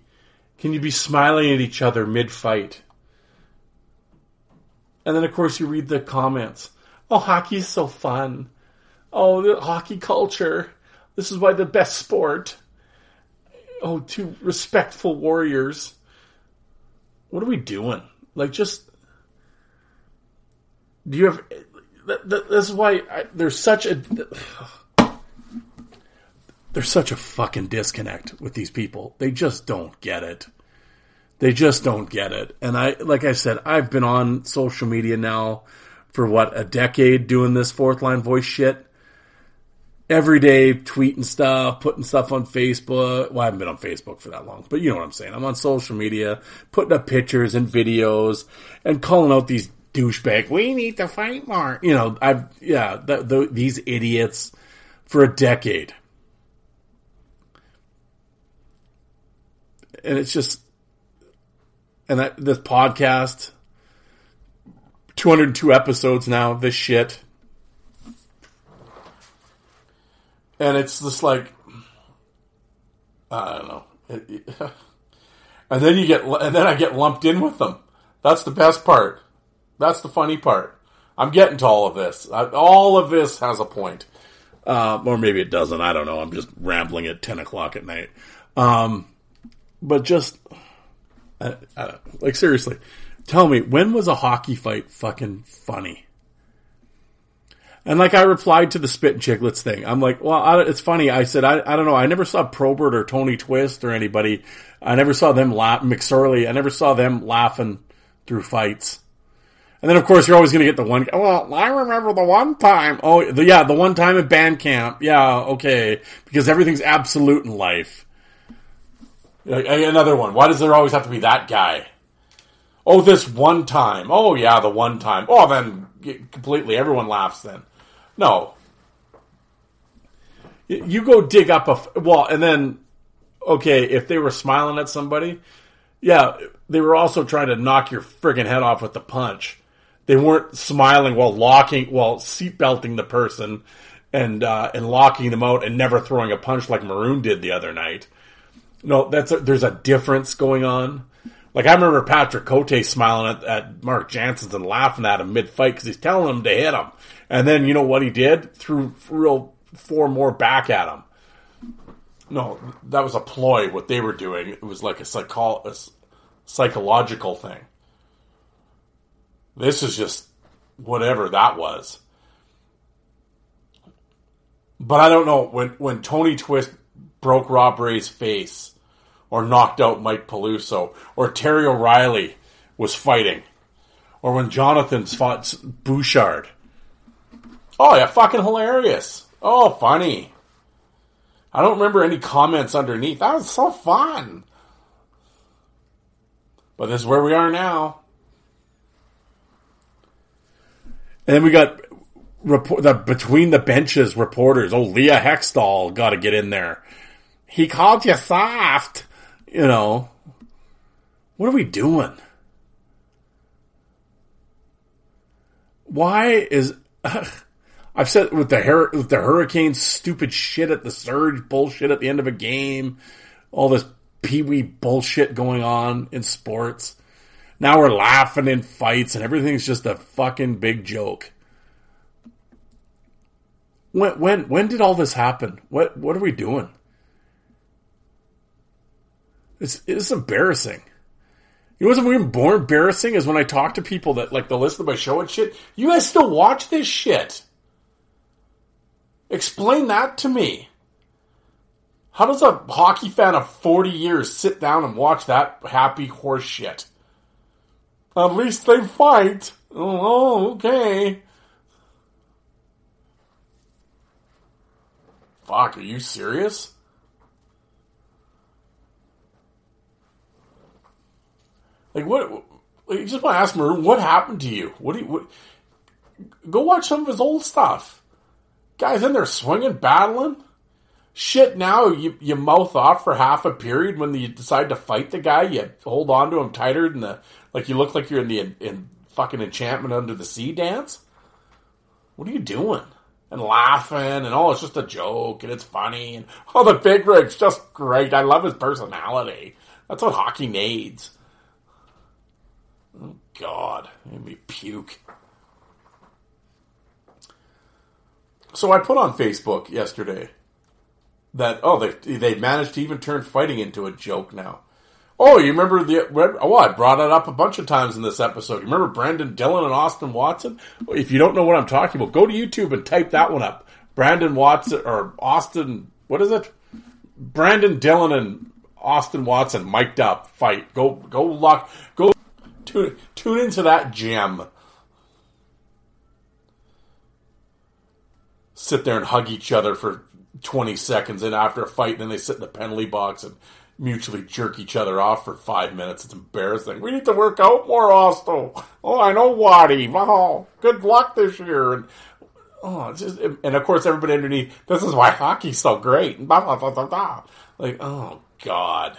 can you be smiling at each other mid fight. And then, of course, you read the comments. Oh, hockey is so fun. Oh, the hockey culture. This is why the best sport. Oh, two respectful warriors. What are we doing? Like, just do you have? th- th- This is why I, there's such a there's such a fucking disconnect with these people. They just don't get it. They just don't get it. And I, like I said, I've been on social media now for what a decade doing this fourth line voice shit. Every day tweeting stuff, putting stuff on Facebook. Well, I haven't been on Facebook for that long, but you know what I'm saying. I'm on social media, putting up pictures and videos and calling out these douchebag. We need to fight more. You know, I've, yeah, the, the, these idiots for a decade. And it's just, and that, this podcast, 202 episodes now of this shit. And it's just like, I don't know. It- it- and then you get, and then I get lumped in with them. That's the best part. That's the funny part. I'm getting to all of this. I, all of this has a point. Uh, or maybe it doesn't. I don't know. I'm just rambling at 10 o'clock at night. Um, but just, I, I like seriously, tell me, when was a hockey fight fucking funny? And like I replied to the Spittin' Chiclets thing, I'm like, well, I, it's funny. I said, I, I don't know. I never saw Probert or Tony Twist or anybody. I never saw them laugh, McSorley. I never saw them laughing through fights. And then of course you're always going to get the one, well, I remember the one time. Oh, the, yeah, the one time at band camp. Yeah, okay. Because everything's absolute in life. Another one. Why does there always have to be that guy? Oh, this one time. Oh, yeah, the one time. Oh, then completely everyone laughs then. No. You go dig up a Well, and then, okay, if they were smiling at somebody, yeah, they were also trying to knock your friggin' head off with the punch. They weren't smiling while locking, while seatbelting the person and, uh, and locking them out and never throwing a punch like Maroon did the other night. No, that's a, there's a difference going on. Like I remember Patrick Cote smiling at, at Mark Jansen's and laughing at him mid fight because he's telling him to hit him, and then you know what he did? Threw real four more back at him. No, that was a ploy. What they were doing, it was like a, psycho- a psychological thing. This is just whatever that was. But I don't know when when Tony Twist broke Rob Ray's face, or knocked out Mike Peluso, or Terry O'Reilly was fighting, or when Jonathan's fought Bouchard. Oh yeah, fucking hilarious. Oh, funny. I don't remember any comments underneath. That was so fun. But this is where we are now. And then we got report the between the benches reporters. Oh, Leah Hextall got to get in there. He called you soft. You know, what are we doing? Why is I've said with the hur- with the hurricane stupid shit at the surge bullshit at the end of a game, all this pee wee bullshit going on in sports. Now we're laughing in fights and everything's just a fucking big joke. When when when did all this happen? What what are we doing? It's it's embarrassing. It wasn't even more embarrassing is when I talk to people that like the listen to my show and shit. You guys still watch this shit. Explain that to me. How does a hockey fan of 40 years sit down and watch that happy horse shit? At least they fight. Oh, okay. Fuck, are you serious? Like what? Like, you just want to ask Maroon, what happened to you? What do you? What, go watch some of his old stuff. Guys in there swinging, battling. Shit, now you you mouth off for half a period when you decide to fight the guy. You hold on to him tighter than the like. You look like you're in the in, in fucking enchantment under the sea dance. What are you doing? And laughing and oh, it's just a joke and it's funny and oh, the big rig's just great. I love his personality. That's what hockey needs. Oh God, made me puke. So I put on Facebook yesterday that oh they they managed to even turn fighting into a joke now. Oh, you remember the? Oh, I brought it up a bunch of times in this episode. You remember Brenden Dillon and Austin Watson? If you don't know what I'm talking about, go to YouTube and type that one up. Brandon Watson or Austin, what is it? Brenden Dillon and Austin Watson mic'd up fight. Go, go lock, go tune, tune into that gem. Sit there and hug each other for 20 seconds, and after a fight, then they sit in the penalty box and mutually jerk each other off for five minutes. It's embarrassing. We need to work out more, Austin. Oh, I know, Waddy. Oh, good luck this year. And oh, just, and of course, everybody underneath. This is why hockey's so great. Blah, blah, blah. Like, oh God.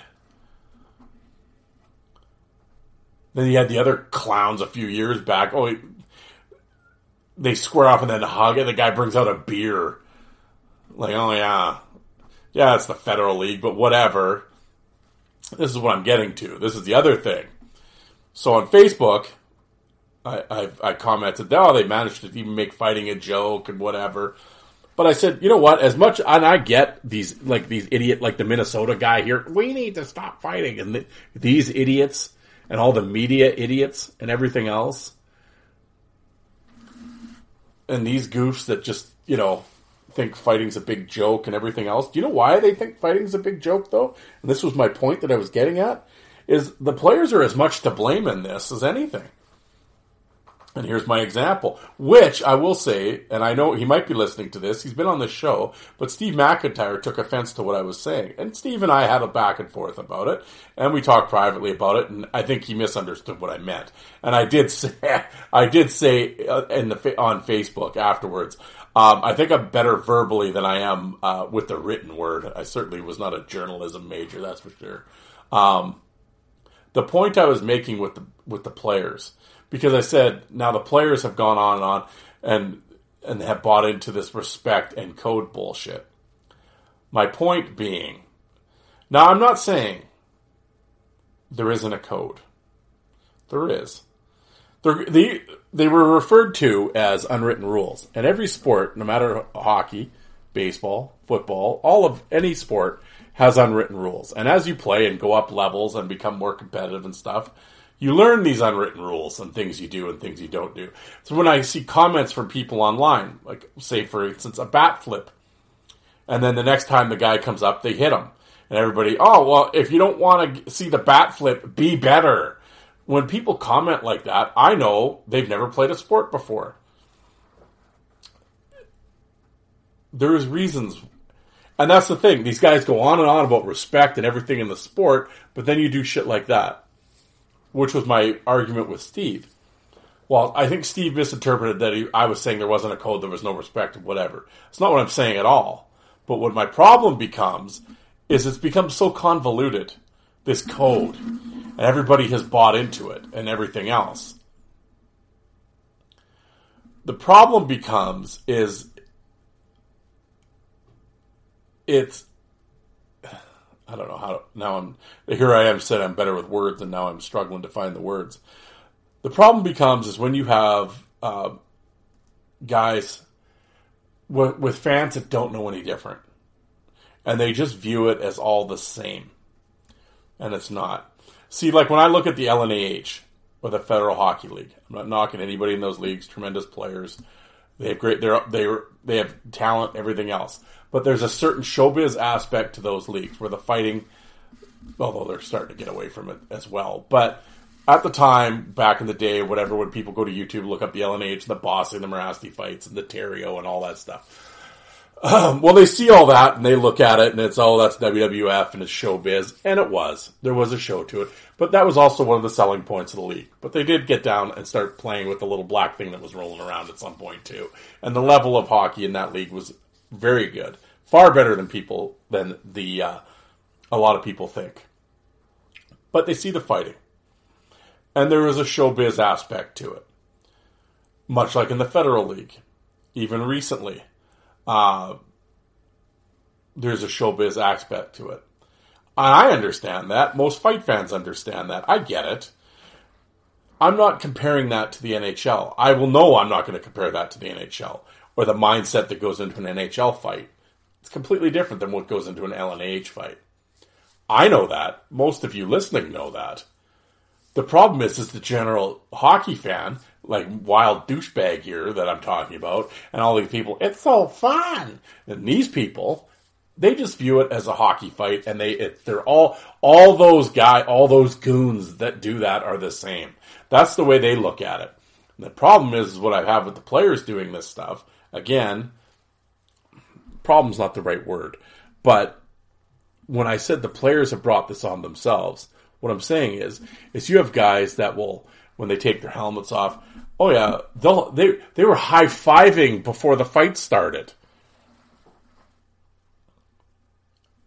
Then you had the other clowns a few years back. Oh, they square off and then hug, and the guy brings out a beer. Like, oh yeah, yeah, it's the federal league, but whatever. This is what I'm getting to. This is the other thing. So on Facebook, I, I, I commented, oh, they managed to even make fighting a joke and whatever. But I said, you know what? As much, and I get these, like these idiot, like the Minnesota guy here, we need to stop fighting. And the, these idiots and all the media idiots and everything else. And these goofs that just, you know, think fighting's a big joke and everything else. Do you know why they think fighting's a big joke though? And this was my point that I was getting at is the players are as much to blame in this as anything. And here's my example, which I will say, and I know he might be listening to this. He's been on this show, but Steve McIntyre took offense to what I was saying. And Steve and I had a back and forth about it, and we talked privately about it, and I think he misunderstood what I meant. And I did say, I did say uh, in the, on Facebook afterwards, um, I think I'm better verbally than I am uh, with the written word. I certainly was not a journalism major, that's for sure. Um, the point I was making with the with the players, because I said now the players have gone on and on and and have bought into this respect and code bullshit. My point being, now I'm not saying there isn't a code. There is. There, the, they were referred to as unwritten rules. And every sport, no matter hockey, baseball, football, all of any sport has unwritten rules. And as you play and go up levels and become more competitive and stuff, you learn these unwritten rules and things you do and things you don't do. So when I see comments from people online, like say for instance a bat flip, and then the next time the guy comes up, they hit him, and everybody, oh well, if you don't want to see the bat flip, be better when people comment like that, I know they've never played a sport before. There's reasons. And that's the thing. These guys go on and on about respect and everything in the sport, but then you do shit like that. Which was my argument with Steve. Well, I think Steve misinterpreted that he, I was saying there wasn't a code, there was no respect, whatever. It's not what I'm saying at all. But what my problem becomes is it's become so convoluted, this code and everybody has bought into it and everything else. The problem becomes is it's I don't know how to, now I'm here I am said I'm better with words and now I'm struggling to find the words. The problem becomes is when you have uh, guys with, with fans that don't know any different and they just view it as all the same and it's not. See, like when I look at the LNAH or the Federal Hockey League, I'm not knocking anybody in those leagues. Tremendous players. They have great. They're they they have talent. Everything else, but there's a certain showbiz aspect to those leagues where the fighting, although they're starting to get away from it as well, but at the time, back in the day, whatever, when people go to YouTube, look up the LNH, the Bossing, the Morasti fights, and the Terrio, and all that stuff. Um, well, they see all that and they look at it and it's, oh, that's WWF and it's showbiz. And it was. There was a show to it. But that was also one of the selling points of the league. But they did get down and start playing with the little black thing that was rolling around at some point too. And the level of hockey in that league was very good. Far better than people, than the, uh, a lot of people think. But they see the fighting. And there is a showbiz aspect to it. Much like in the Federal League. Even recently uh, there's a showbiz aspect to it. I understand that. Most fight fans understand that. I get it. I'm not comparing that to the NHL. I will know I'm not going to compare that to the NHL or the mindset that goes into an NHL fight. It's completely different than what goes into an LNH fight. I know that. Most of you listening know that. The problem is, is the general hockey fan, like wild douchebag here that I'm talking about, and all these people, it's so fun. And these people, they just view it as a hockey fight, and they it, they're all all those guy, all those goons that do that are the same. That's the way they look at it. And the problem is, is what I have with the players doing this stuff. Again, problem's not the right word, but when I said the players have brought this on themselves, what I'm saying is, is you have guys that will, when they take their helmets off, oh yeah, they'll, they they were high fiving before the fight started.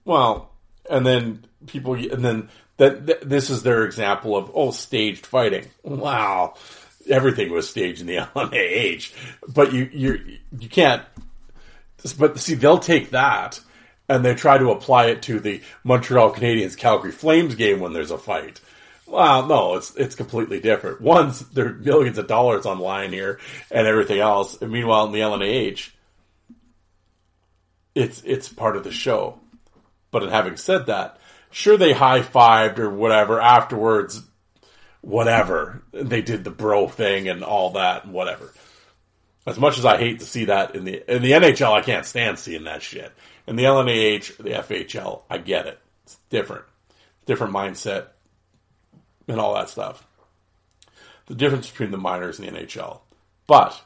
Well, and then people, and then that, that this is their example of oh staged fighting. Wow, everything was staged in the LNAH, but you you you can't. But see, they'll take that and they try to apply it to the Montreal Canadiens Calgary Flames game when there's a fight. Well, no, it's it's completely different. One's there are millions of dollars on line here and everything else. And meanwhile, in the LNAH, it's it's part of the show. But in having said that, sure they high fived or whatever afterwards, whatever they did the bro thing and all that and whatever. As much as I hate to see that in the in the NHL, I can't stand seeing that shit. In the LNAH, the FHL, I get it. It's different, different mindset, and all that stuff. The difference between the minors and the NHL, but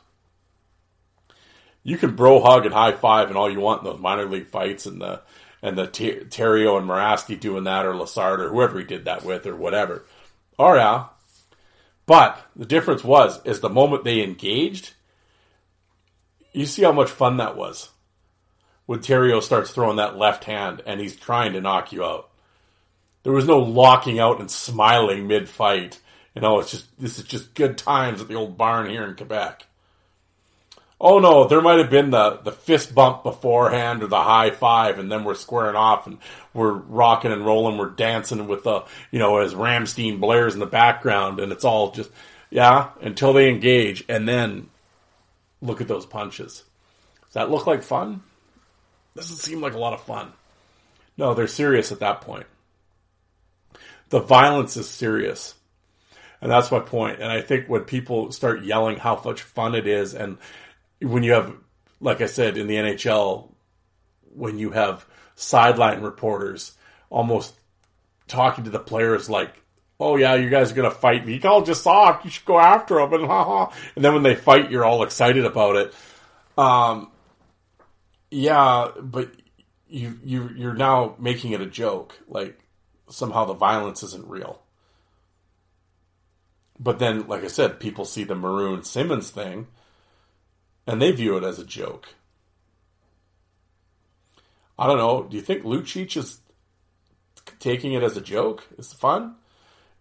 you can bro hug and high five and all you want in those minor league fights and the and the Ter- Terrio and Morasky doing that or Lassard or whoever he did that with or whatever. Oh yeah. But the difference was is the moment they engaged, you see how much fun that was. When Terrio starts throwing that left hand and he's trying to knock you out. There was no locking out and smiling mid fight. You know, it's just this is just good times at the old barn here in Quebec. Oh no, there might have been the, the fist bump beforehand or the high five, and then we're squaring off and we're rocking and rolling, we're dancing with the, you know, as Rammstein blares in the background, and it's all just, yeah, until they engage, and then look at those punches. Does that look like fun? Doesn't seem like a lot of fun. No, they're serious at that point. The violence is serious. And that's my point. And I think when people start yelling how much fun it is and when you have, like I said, in the NHL, when you have sideline reporters almost talking to the players like, "Oh yeah, you guys are gonna fight me. Y'all just soft. You should go after them." And. And then when they fight, you're all excited about it. Um, yeah, but you you you're now making it a joke. Like somehow the violence isn't real. But then, like I said, people see the Maroon Simmonds thing and they view it as a joke. I don't know. Do you think Lucic is taking it as a joke? It's fun.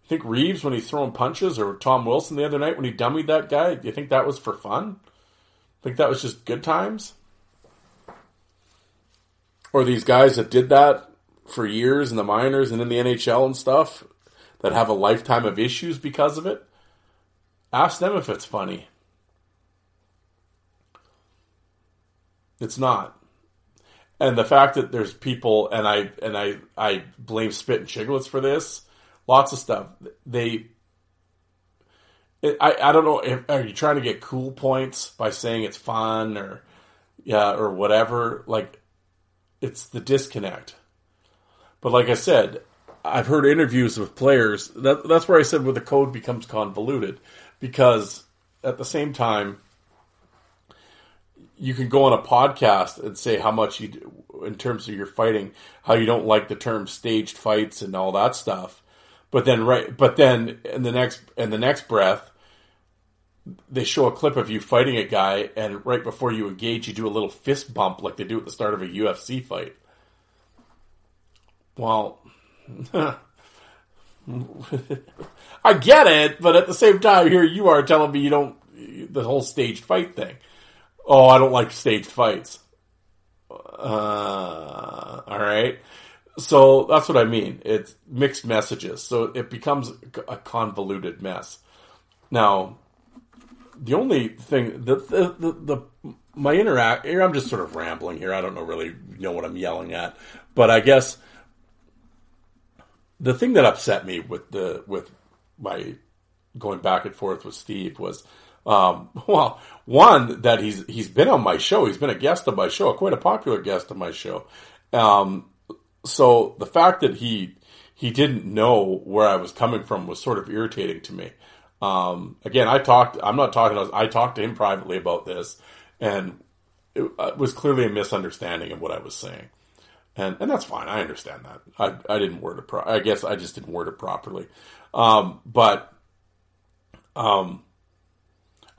You think Reaves when he's throwing punches, or Tom Wilson the other night when he dummied that guy? Do you think that was for fun? Think that was just good times? Or these guys that did that for years in the minors and in the NHL and stuff that have a lifetime of issues because of it? Ask them if it's funny. It's not. And the fact that there's people, and I and I I blame Spittin' Chiclets for this. Lots of stuff. They. I, I don't know. If, are you trying to get cool points by saying it's fun or, yeah, or whatever? Like, it's the disconnect. But like I said, I've heard interviews with players. That, that's where I said where the code becomes convoluted, because at the same time, you can go on a podcast and say how much you, in terms of your fighting, how you don't like the term staged fights and all that stuff. But then, right, but then in the next in the next breath, they show a clip of you fighting a guy, and right before you engage, you do a little fist bump like they do at the start of a UFC fight. Well, I get it, but at the same time, here you are telling me you don't the whole staged fight thing. Oh, I don't like staged fights. Uh, all right. So that's what I mean. It's mixed messages. So it becomes a convoluted mess. Now, the only thing, the, the, the, the my interact, here I'm just sort of rambling here. I don't know really know what I'm yelling at, but I guess the thing that upset me with the with my going back and forth with Steve was, um, well, one that he's he's been on my show. He's been a guest on my show, quite a popular guest on my show. Um, so the fact that he he didn't know where I was coming from was sort of irritating to me. Um, again, I talked. I'm not talking. I talked to him privately about this, and it, it was clearly a misunderstanding of what I was saying and and that's fine. I understand that. I I didn't word it. Pro- I guess I just didn't word it properly. Um, but um,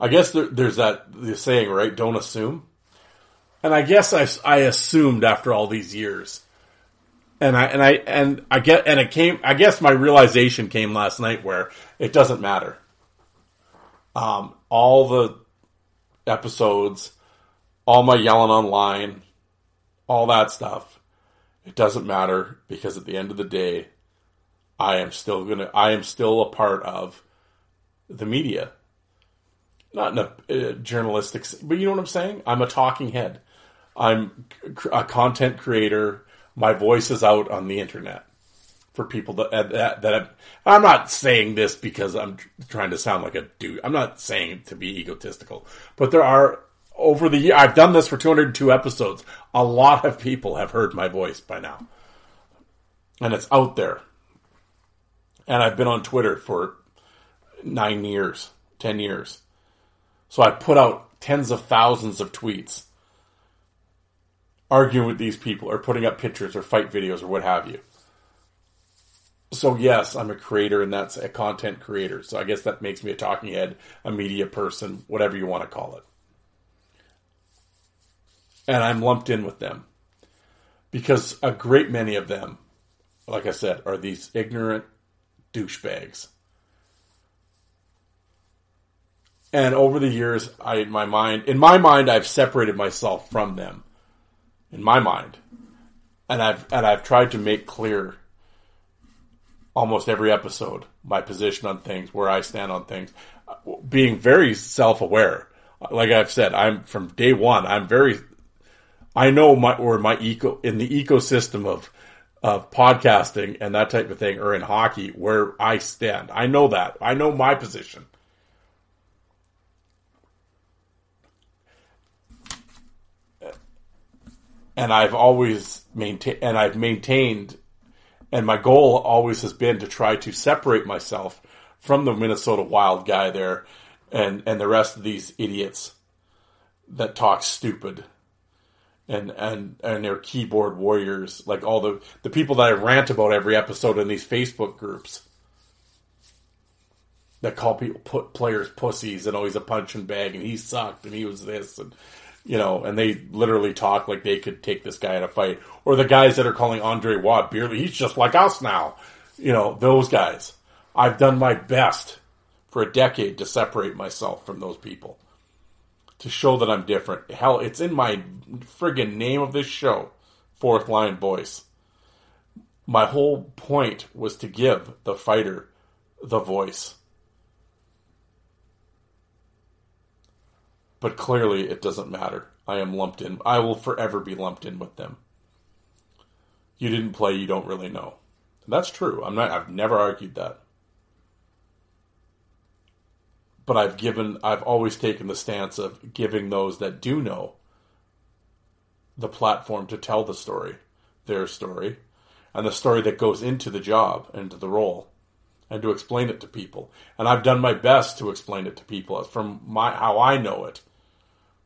I guess there, there's that the saying, right? Don't assume. And I guess I I assumed after all these years, and I and I and I get and it came. I guess my realization came last night where it doesn't matter. Um, all the episodes, all my yelling online, all that stuff it doesn't matter because at the end of the day, I am still gonna. I am still a part of the media, not in a uh, journalistic, but you know what I'm saying. I'm a talking head. I'm a content creator. My voice is out on the internet for people that that, that I'm, I'm not saying this because I'm trying to sound like a dude. I'm not saying to be egotistical, but there are over the year, I've done this for 202 episodes. A lot of people have heard my voice by now. And it's out there. And I've been on Twitter for nine years, 10 years. So I put out tens of thousands of tweets arguing with these people or putting up pictures or fight videos or what have you. So yes, I'm a creator and that's a content creator. So I guess that makes me a talking head, a media person, whatever you want to call it and I'm lumped in with them because a great many of them, like I said, are these ignorant douchebags. And over the years, I in my mind, in my mind, I've separated myself from them. In my mind, and I've and I've tried to make clear almost every episode my position on things, where I stand on things, being very self aware. Like I've said, I'm from day one. I'm very I know my or my eco in the ecosystem of of podcasting and that type of thing, or in hockey, where I stand. I know that. I know my position. And I've always maintained, and I've maintained, and my goal always has been to try to separate myself from the Minnesota Wild guy there, and and the rest of these idiots that talk stupid and and and their keyboard warriors, like all the the people that I rant about every episode in these Facebook groups that call people put players pussies and always a punching bag and he sucked and he was this and you know and they literally talk like they could take this guy in a fight or the guys that are calling Andre Watt Beerly he's just like us now you know those guys I've done my best for a decade to separate myself from those people to show that I'm different. Hell, it's in my friggin' name of this show, Fourth Line Voice. My whole point was to give the fighter the voice. But clearly it doesn't matter. I am lumped in. I will forever be lumped in with them. You didn't play, you don't really know. That's true. I'm not I've never argued that but I've given I've always taken the stance of giving those that do know the platform to tell the story, their story, and the story that goes into the job, into the role, and to explain it to people. And I've done my best to explain it to people from my how I know it,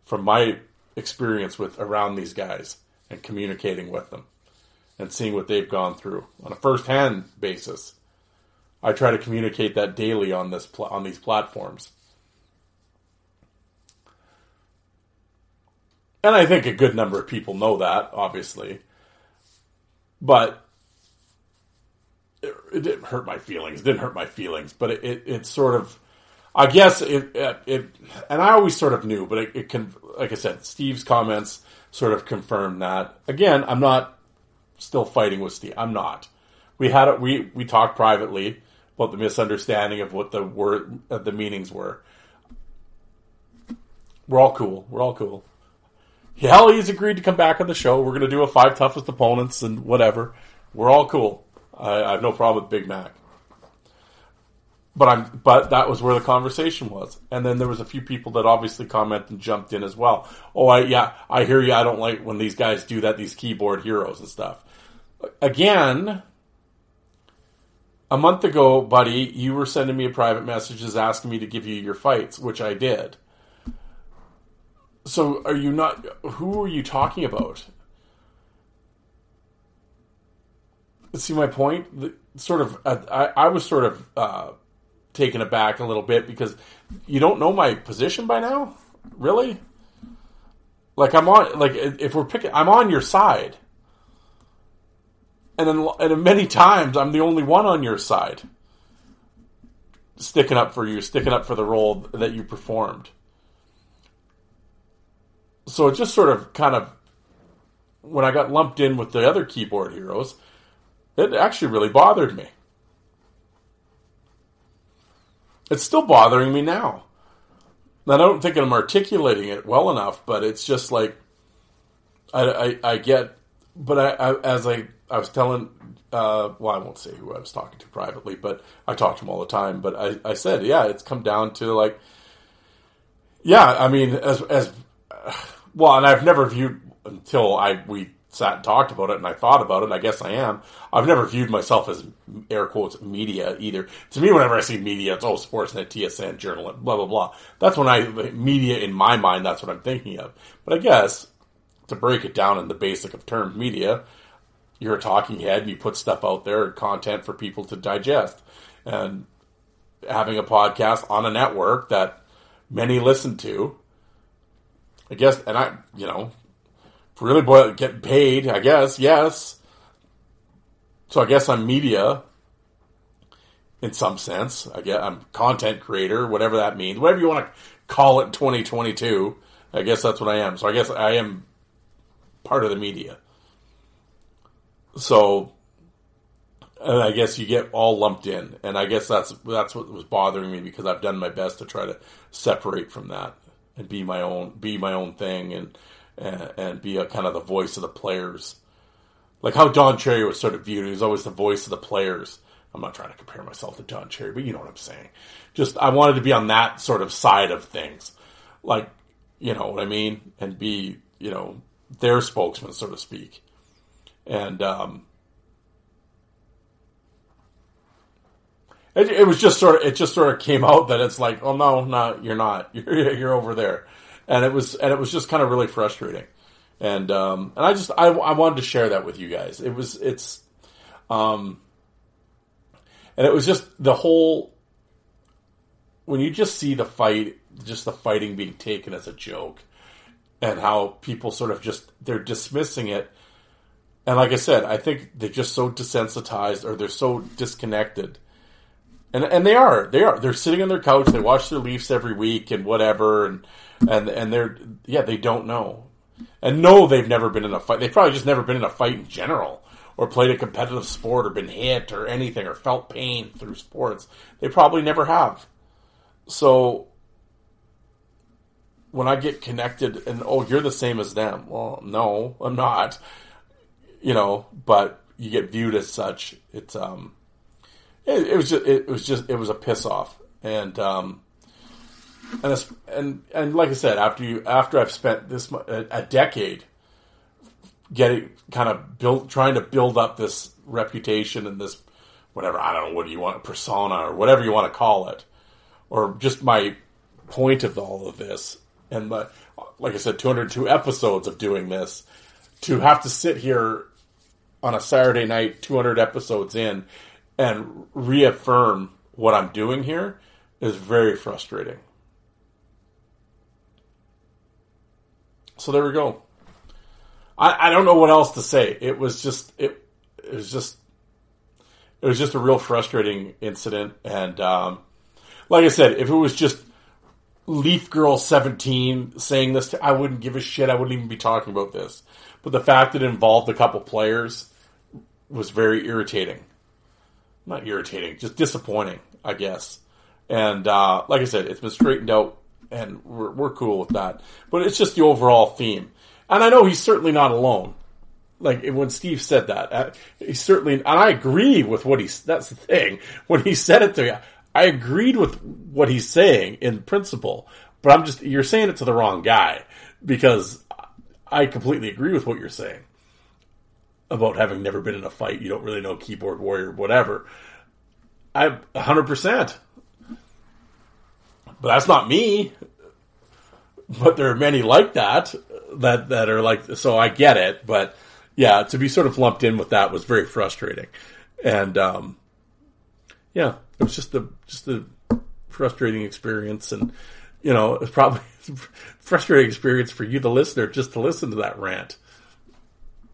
from my experience with around these guys and communicating with them and seeing what they've gone through on a first-hand basis. I try to communicate that daily on this pl- on these platforms. And I think a good number of people know that, obviously. But it, it didn't hurt my feelings. It didn't hurt my feelings, but it, it, it sort of, I guess it, it, and I always sort of knew, but it, it can, like I said, Steve's comments sort of confirmed that. Again, I'm not still fighting with Steve. I'm not. We had it. We we talked privately about the misunderstanding of what the word uh, the meanings were. We're all cool. We're all cool. Hell, he's agreed to come back on the show. We're going to do a five toughest opponents and whatever. We're all cool. I, I have no problem with Big Mac. But I'm but that was where the conversation was. And then there was a few people that obviously commented and jumped in as well. Oh, I yeah, I hear you. I don't like when these guys do that. These keyboard heroes and stuff. Again, a month ago, buddy, you were sending me a private messages asking me to give you your fights, which I did. So, are you not? Who are you talking about? See my point? The, sort of, I, I was sort of uh, taken aback a little bit because you don't know my position by now, really. Like I'm on, like if we're picking, I'm on your side, and then and many times I'm the only one on your side, sticking up for you, sticking up for the role that you performed. So it just sort of kind of when I got lumped in with the other keyboard heroes, it actually really bothered me. It's still bothering me now. I don't think I'm articulating it well enough, but it's just like I, I, I get. But I, I, as I I was telling, uh, well, I won't say who I was talking to privately, but I talk to him all the time. But I, I said, yeah, it's come down to like, yeah, I mean, as as well, and I've never viewed until I we sat and talked about it and I thought about it, and I guess I am. I've never viewed myself as air quotes media either. To me, whenever I see media, it's oh Sportsnet, TSN, Journal, blah blah blah. That's when I media in my mind. That's what I'm thinking of. But I guess to break it down in the basic of terms, media, you're a talking head and you put stuff out there, content for people to digest, and having a podcast on a network that many listen to. I guess, and I, you know, really boil, get paid, I guess, yes. So I guess I'm media in some sense. I guess I'm content creator, whatever that means, whatever you want to call it in 2022. I guess that's what I am. So I guess I am part of the media. So, and I guess you get all lumped in, and I guess that's that's what was bothering me because I've done my best to try to separate from that and be my own, be my own thing, and and, and be a kind of the voice of the players. Like how Don Cherry was sort of viewed, he was always the voice of the players. I'm not trying to compare myself to Don Cherry, but you know what I'm saying. Just I wanted to be on that sort of side of things, like you know what I mean, and be you know their spokesman, so to speak. And um, it, it was just sort of it just sort of came out that it's like, oh no, no, you're not, you're you're over there and it was and it was just kind of really frustrating. And um, and I just I, I wanted to share that with you guys. It was it's um, and it was just the whole when you just see the fight, just the fighting being taken as a joke, and how people sort of just they're dismissing it. And like I said, I think they're just so desensitized or they're so disconnected. And and they are. They are. They're sitting on their couch, they watch their Leafs every week and whatever and and and they're yeah they don't know. And no they've never been in a fight. They've probably just never been in a fight in general or played a competitive sport or been hit or anything or felt pain through sports. They probably never have. So when i get connected and oh you're the same as them. Well no i'm not. You know but you get viewed as such. It's um it, it was just it was just it was a piss off. And um and and and like I said, after you after I've spent this a, a decade getting kind of build trying to build up this reputation and this whatever I don't know what do you want persona or whatever you want to call it, or just my point of all of this, and my, like I said, 202 episodes of doing this, to have to sit here on a Saturday night, 200 episodes in, and reaffirm what I'm doing here is very frustrating. So there we go. I, I don't know what else to say. It was just it, it was just it was just a real frustrating incident. And um, like I said, if it was just Leaf Girl seventeen saying this, to, I wouldn't give a shit. I wouldn't even be talking about this. But the fact that it involved a couple players was very irritating. Not irritating, just disappointing, I guess. And uh, like I said, it's been straightened out and we're, we're cool with that. But it's just the overall theme. And I know he's certainly not alone. like when Steve said that, uh, he certainly, and I agree with what he's. That's the thing. When he said it to me, I agreed with what he's saying in principle. But I'm just you're saying it to the wrong guy because I completely agree with what you're saying about having never been in a fight. You don't really know keyboard warrior, whatever. I 100. But that's not me. But there are many like that that that are like so. I get it, but yeah, to be sort of lumped in with that was very frustrating, and um, yeah, it was just a just a frustrating experience, and you know, it's probably frustrating experience for you, the listener, just to listen to that rant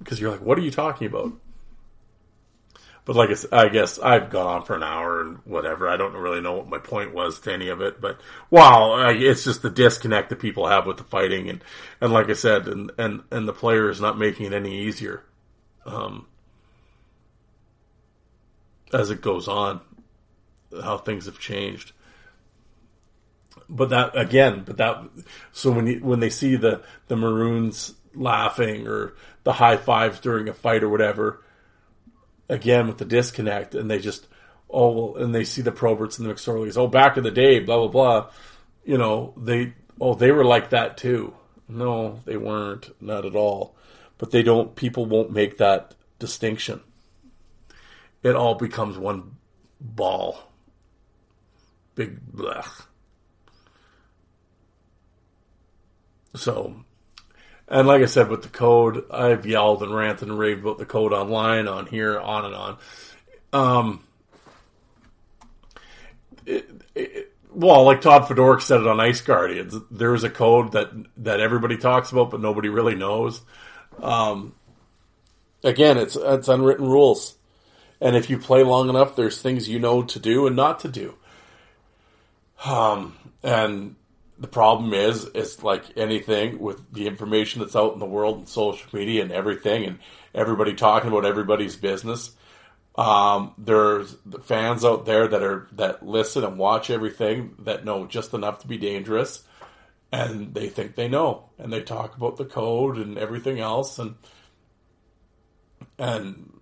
because you're like, what are you talking about? But like I, I guess I've gone on for an hour and whatever. I don't really know what my point was to any of it, but wow, I- it's just the disconnect that people have with the fighting, and and like I said, and and and the player is not making it any easier, um, as it goes on, how things have changed. But that again, but that so when you, when they see the the Maroons laughing or the high fives during a fight or whatever, again with the disconnect, and they just oh and they see the Proberts and the McSorleys. Oh, back in the day, blah blah blah. You know they oh they were like that too. No, they weren't, not at all. But they don't. People won't make that distinction. It all becomes one ball. Big blech. So, and like I said, with the code, I've yelled and ranted and raved about the code online, on here, on and on. Um, it, it, well, like Todd Fedoruk said it on Ice Guardians, there is a code that that everybody talks about, but nobody really knows. Um, again, it's it's unwritten rules, and if you play long enough, there's things you know to do and not to do. Um, and the problem is, it's like anything with the information that's out in the world and social media and everything, and everybody talking about everybody's business. Um, there's the fans out there that are that listen and watch everything that know just enough to be dangerous, and they think they know, and they talk about the code and everything else, and and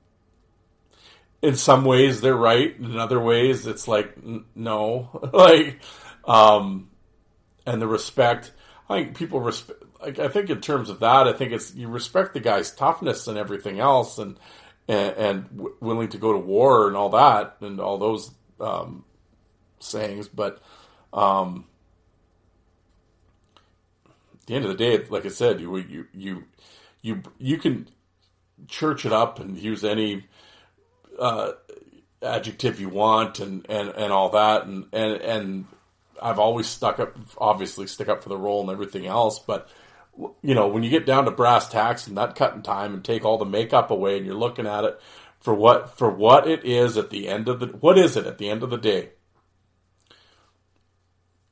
in some ways they're right, in other ways it's like n- no, like um, and the respect. I think people respect. Like I think in terms of that, I think it's you respect the guy's toughness and everything else, and and, and w- willing to go to war and all that, and all those um, sayings. But um, at the end of the day, like I said, you you you you you can church it up and use any uh, adjective you want and, and, and all that and, and and I've always stuck up obviously stick up for the role and everything else but you know when you get down to brass tacks and that cutting time and take all the makeup away and you're looking at it for what for what it is at the end of the what is it at the end of the day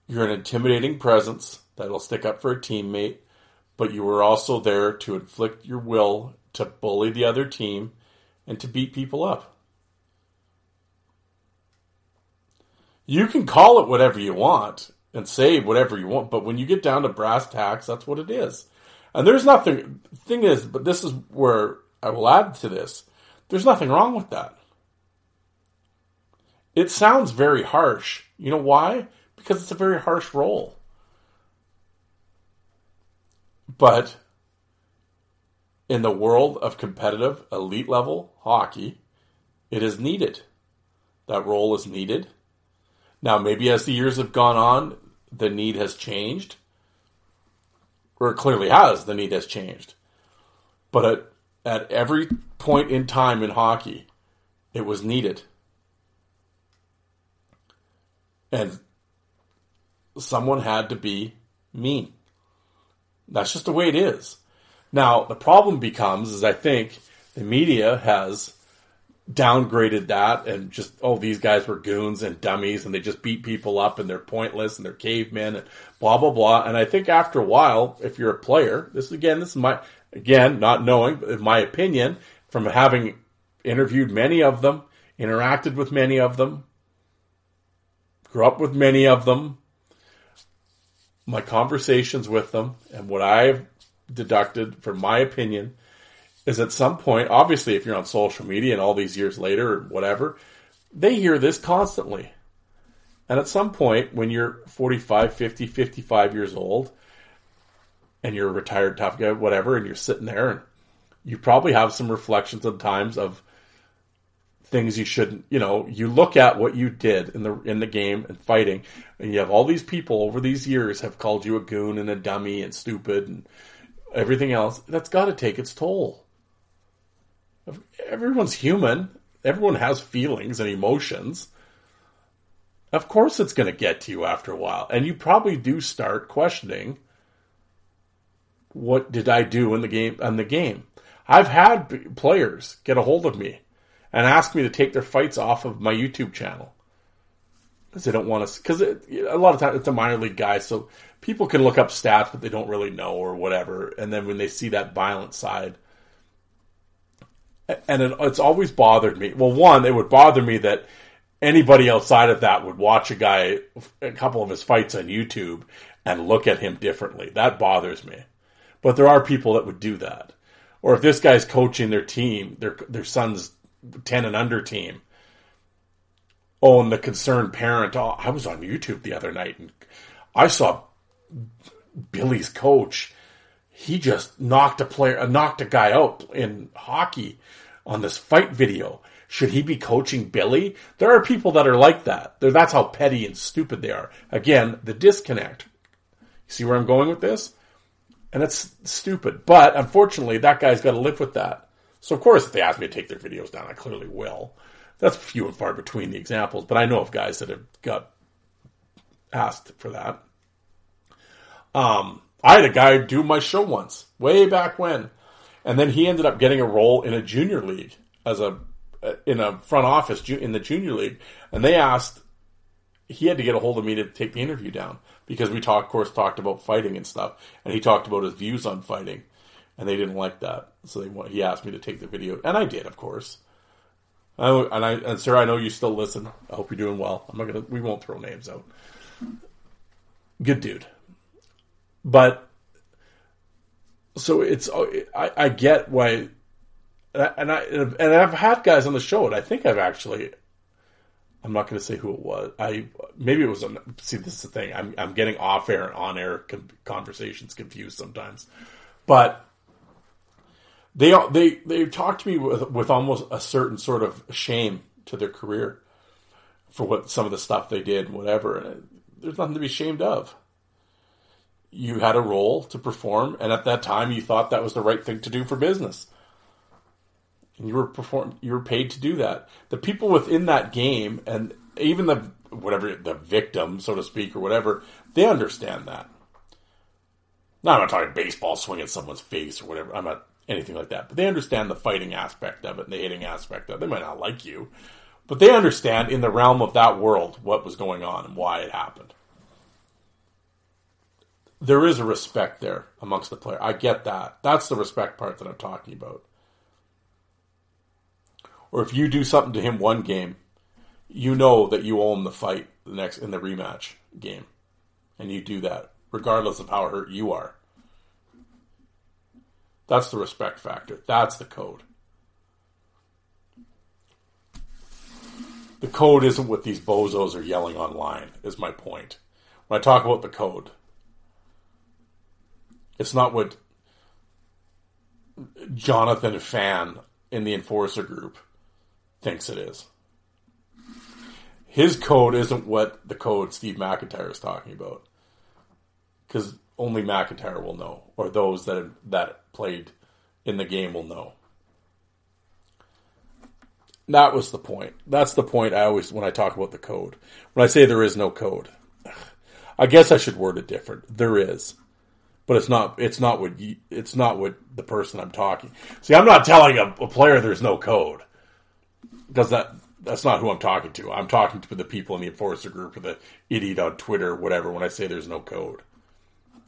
you're an intimidating presence that'll stick up for a teammate but you were also there to inflict your will to bully the other team and to beat people up. You can call it whatever you want and say whatever you want, but when you get down to brass tacks, that's what it is. And there's nothing, thing is, but this is where I will add to this. There's nothing wrong with that. It sounds very harsh. You know why? Because it's a very harsh role. But in the world of competitive elite level hockey, it is needed. That role is needed. Now, maybe as the years have gone on, the need has changed, or clearly has. The need has changed, but at at every point in time in hockey, it was needed, and someone had to be mean. That's just the way it is. Now, the problem becomes is I think the media has downgraded that and just, oh, these guys were goons and dummies and they just beat people up and they're pointless and they're cavemen and blah, blah, blah. And I think after a while, if you're a player, this again, this is my, again, not knowing, but in my opinion, from having interviewed many of them, interacted with many of them, grew up with many of them, my conversations with them and what I've deducted from my opinion is at some point, obviously, if you're on social media and all these years later or whatever, they hear this constantly. And at some point, when you're 45, 50, 55 years old, and you're a retired tough guy, whatever, and you're sitting there, and you probably have some reflections of times of things you shouldn't. You know, you look at what you did in the in the game and fighting, and you have all these people over these years have called you a goon and a dummy and stupid and everything else. That's got to take its toll. Everyone's human. Everyone has feelings and emotions. Of course, it's going to get to you after a while, and you probably do start questioning what did I do in the game? On the game, I've had players get a hold of me and ask me to take their fights off of my YouTube channel because they don't want to. Because a lot of times it's a minor league guy, so people can look up stats, but they don't really know or whatever. And then when they see that violent side, and it, it's always bothered me. Well, one, it would bother me that anybody outside of that would watch a guy, a couple of his fights on YouTube, and look at him differently. That bothers me. But there are people that would do that. Or if this guy's coaching their team, their their son's ten and under team. Oh, and the concerned parent. Oh, I was on YouTube the other night and I saw Billy's coach. He just knocked a player, knocked a guy out in hockey on this fight video. Should he be coaching Billy? There are people that are like that. They're, that's how petty and stupid they are. Again, the disconnect. You see where I'm going with this? And it's stupid. But unfortunately, that guy's got to live with that. So, of course, if they ask me to take their videos down, I clearly will. That's few and far between the examples, but I know of guys that have got asked for that. Um, I had a guy do my show once, way back when, and then he ended up getting a role in a junior league as a in a front office in the junior league, and they asked he had to get a hold of me to take the interview down because we talked, of course, talked about fighting and stuff, and he talked about his views on fighting, and they didn't like that, so they he asked me to take the video, and I did, of course. I, and I and sir, I know you still listen. I hope you're doing well. I'm not gonna. We won't throw names out. Good dude, but so it's. Uh, I, I get why, and I and I've had guys on the show, and I think I've actually I'm not going to say who it was. I maybe it was. On, see, this is the thing. I'm I'm getting off air and on air conversations confused sometimes, but they they they talked to me with with almost a certain sort of shame to their career for what some of the stuff they did and whatever. And there's nothing to be ashamed of. You had a role to perform, and at that time, you thought that was the right thing to do for business and you were perform you were paid to do that. The people within that game and even the whatever the victim, so to speak, or whatever, they understand that. Now I'm not talking baseball swing at someone's face or whatever. I'm not anything like that. But they understand the fighting aspect of it and the hitting aspect of it. They might not like you, but they understand in the realm of that world what was going on and why it happened. There is a respect there amongst the player. I get that. That's the respect part that I'm talking about or if you do something to him one game, you know that you own the fight the next in the rematch game, and you do that regardless of how hurt you are. That's the respect factor. That's the code. The code isn't what these bozos are yelling online, is my point. When I talk about the code, it's not what Jonathan Fan in the Enforcer group thinks it is. His code isn't what the code Steve MacIntyre is talking about, because only MacIntyre will know, or those that that played in the game will know. That was the point. That's the point I always when I talk about the code. When I say there is no code, I guess I should word it different. There is, but it's not. It's not what. You, it's not what the person I'm talking. See, I'm not telling a, a player there's no code because that that's not who I'm talking to. I'm talking to the people in the enforcer group or the idiot on Twitter, whatever. When I say there's no code,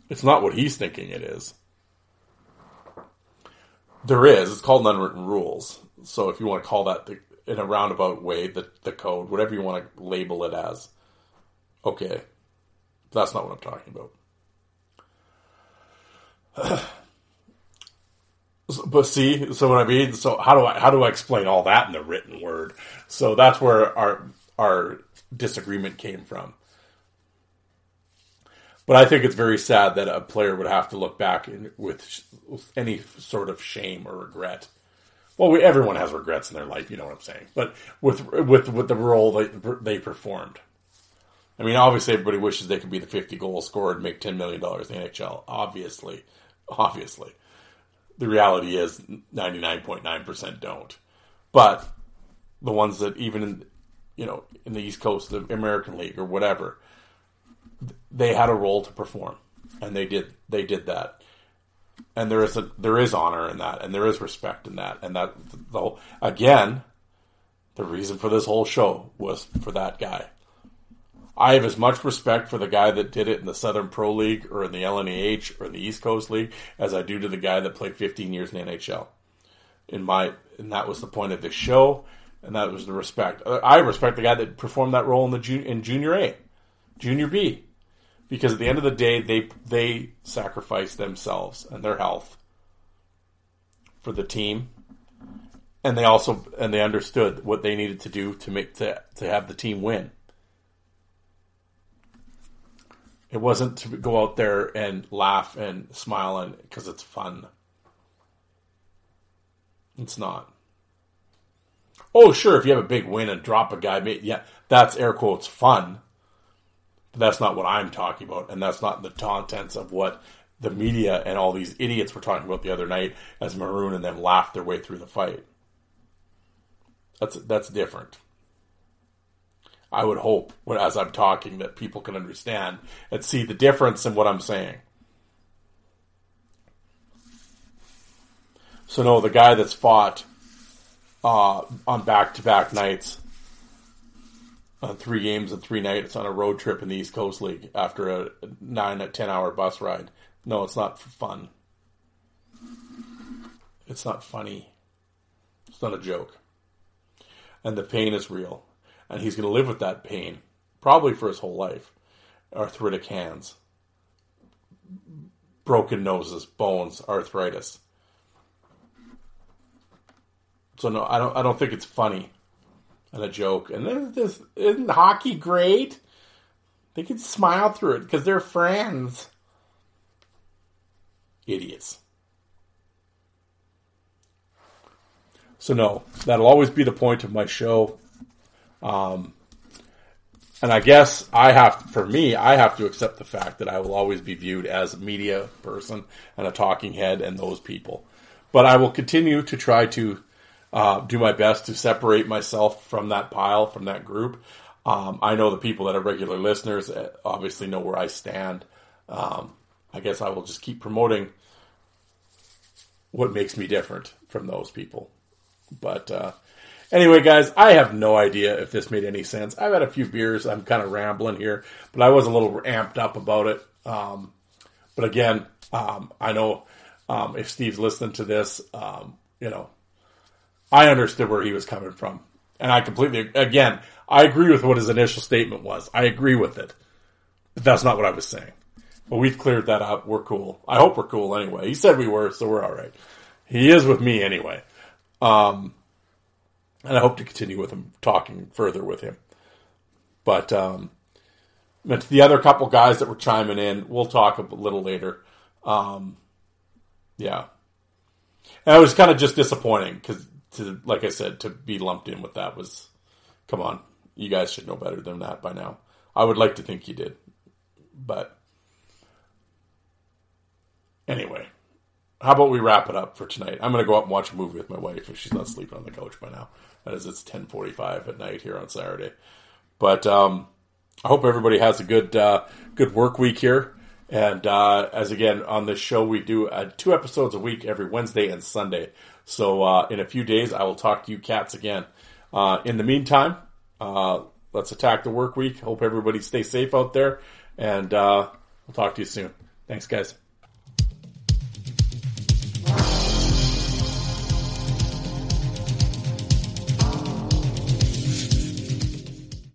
it's not what he's thinking it is. There is. It's called unwritten rules. So if you want to call that the, in a roundabout way, the the code, whatever you want to label it as, okay, that's not what I'm talking about. but see, so what I mean, so how do I how do I explain all that in the written word? So that's where our our disagreement came from. But I think it's very sad that a player would have to look back in, with, sh- with any sort of shame or regret. Well, we, everyone has regrets in their life, you know what I'm saying. But with with with the role they they performed, I mean, obviously everybody wishes they could be the 50 goal scorer and make 10 million dollars in the NHL. Obviously, obviously, the reality is 99.9 percent don't. But the ones that even in you know in the East Coast, the American League or whatever, they had a role to perform, and they did they did that. And there is a there is honor in that, and there is respect in that, and that though again, the reason for this whole show was for that guy. I have as much respect for the guy that did it in the Southern Pro League or in the LNAH or the East Coast League as I do to the guy that played 15 years in the NHL. In my, and that was the point of this show, and that was the respect. Uh, I respect the guy that performed that role in the in Junior A, Junior B, because at the end of the day, they they sacrificed themselves and their health for the team, and they also and they understood what they needed to do to make to to have the team win. It wasn't to go out there and laugh and smile and because it's fun. It's not. Oh, sure, if you have a big win and drop a guy, yeah, that's air quotes fun. But that's not what I'm talking about, and that's not the contents of what the media and all these idiots were talking about the other night as Maroon and them laughed their way through the fight. That's that's different. I would hope, when, as I'm talking, that people can understand and see the difference in what I'm saying. So, no, the guy that's fought uh, on back to back nights, on three games and three nights on a road trip in the East Coast League after a nine to ten hour bus ride. No, it's not fun. It's not funny. It's not a joke. And the pain is real and he's going to live with that pain probably for his whole life. Arthritic hands, broken noses, bones, arthritis. So no, I don't. I don't think it's funny and a joke. And then this isn't hockey great. They can smile through it because they're friends. Idiots. So no, that'll always be the point of my show. Um, and I guess I have, for me, I have to accept the fact that I will always be viewed as a media person and a talking head and those people. But I will continue to try to uh, do my best to separate myself from that pile, from that group. Um, I know the people that are regular listeners uh, obviously know where I stand. Um, I guess I will just keep promoting what makes me different from those people. But uh, Anyway, guys, I have no idea if this made any sense. I've had a few beers. I'm kind of rambling here, but I was a little amped up about it. Um, but again, um, I know um, if Steve's listening to this, um, you know, I understood where he was coming from. And I completely, again, I agree with what his initial statement was. I agree with it. But that's not what I was saying. But we've cleared that up. We're cool. I hope we're cool anyway. He said we were, so we're all right. He is with me anyway. Um, and I hope to continue with him, talking further with him. But um, the other couple guys that were chiming in, we'll talk a little later. Um, yeah, and it was kind of just disappointing because, like I said, to be lumped in with that was, come on, you guys should know better than that by now. I would like to think you did, but anyway, how about we wrap it up for tonight? I'm going to go up and watch a movie with my wife if she's not sleeping on the couch by now as it's 10:45 at night here on Saturday. But um, I hope everybody has a good uh, good work week here. And uh, as again on this show, we do uh, two episodes a week every Wednesday and Sunday. So uh, in a few days, I will talk to you cats again. Uh, in the meantime, uh, let's attack the work week. Hope everybody stays safe out there, and we'll talk to you soon. Thanks, guys.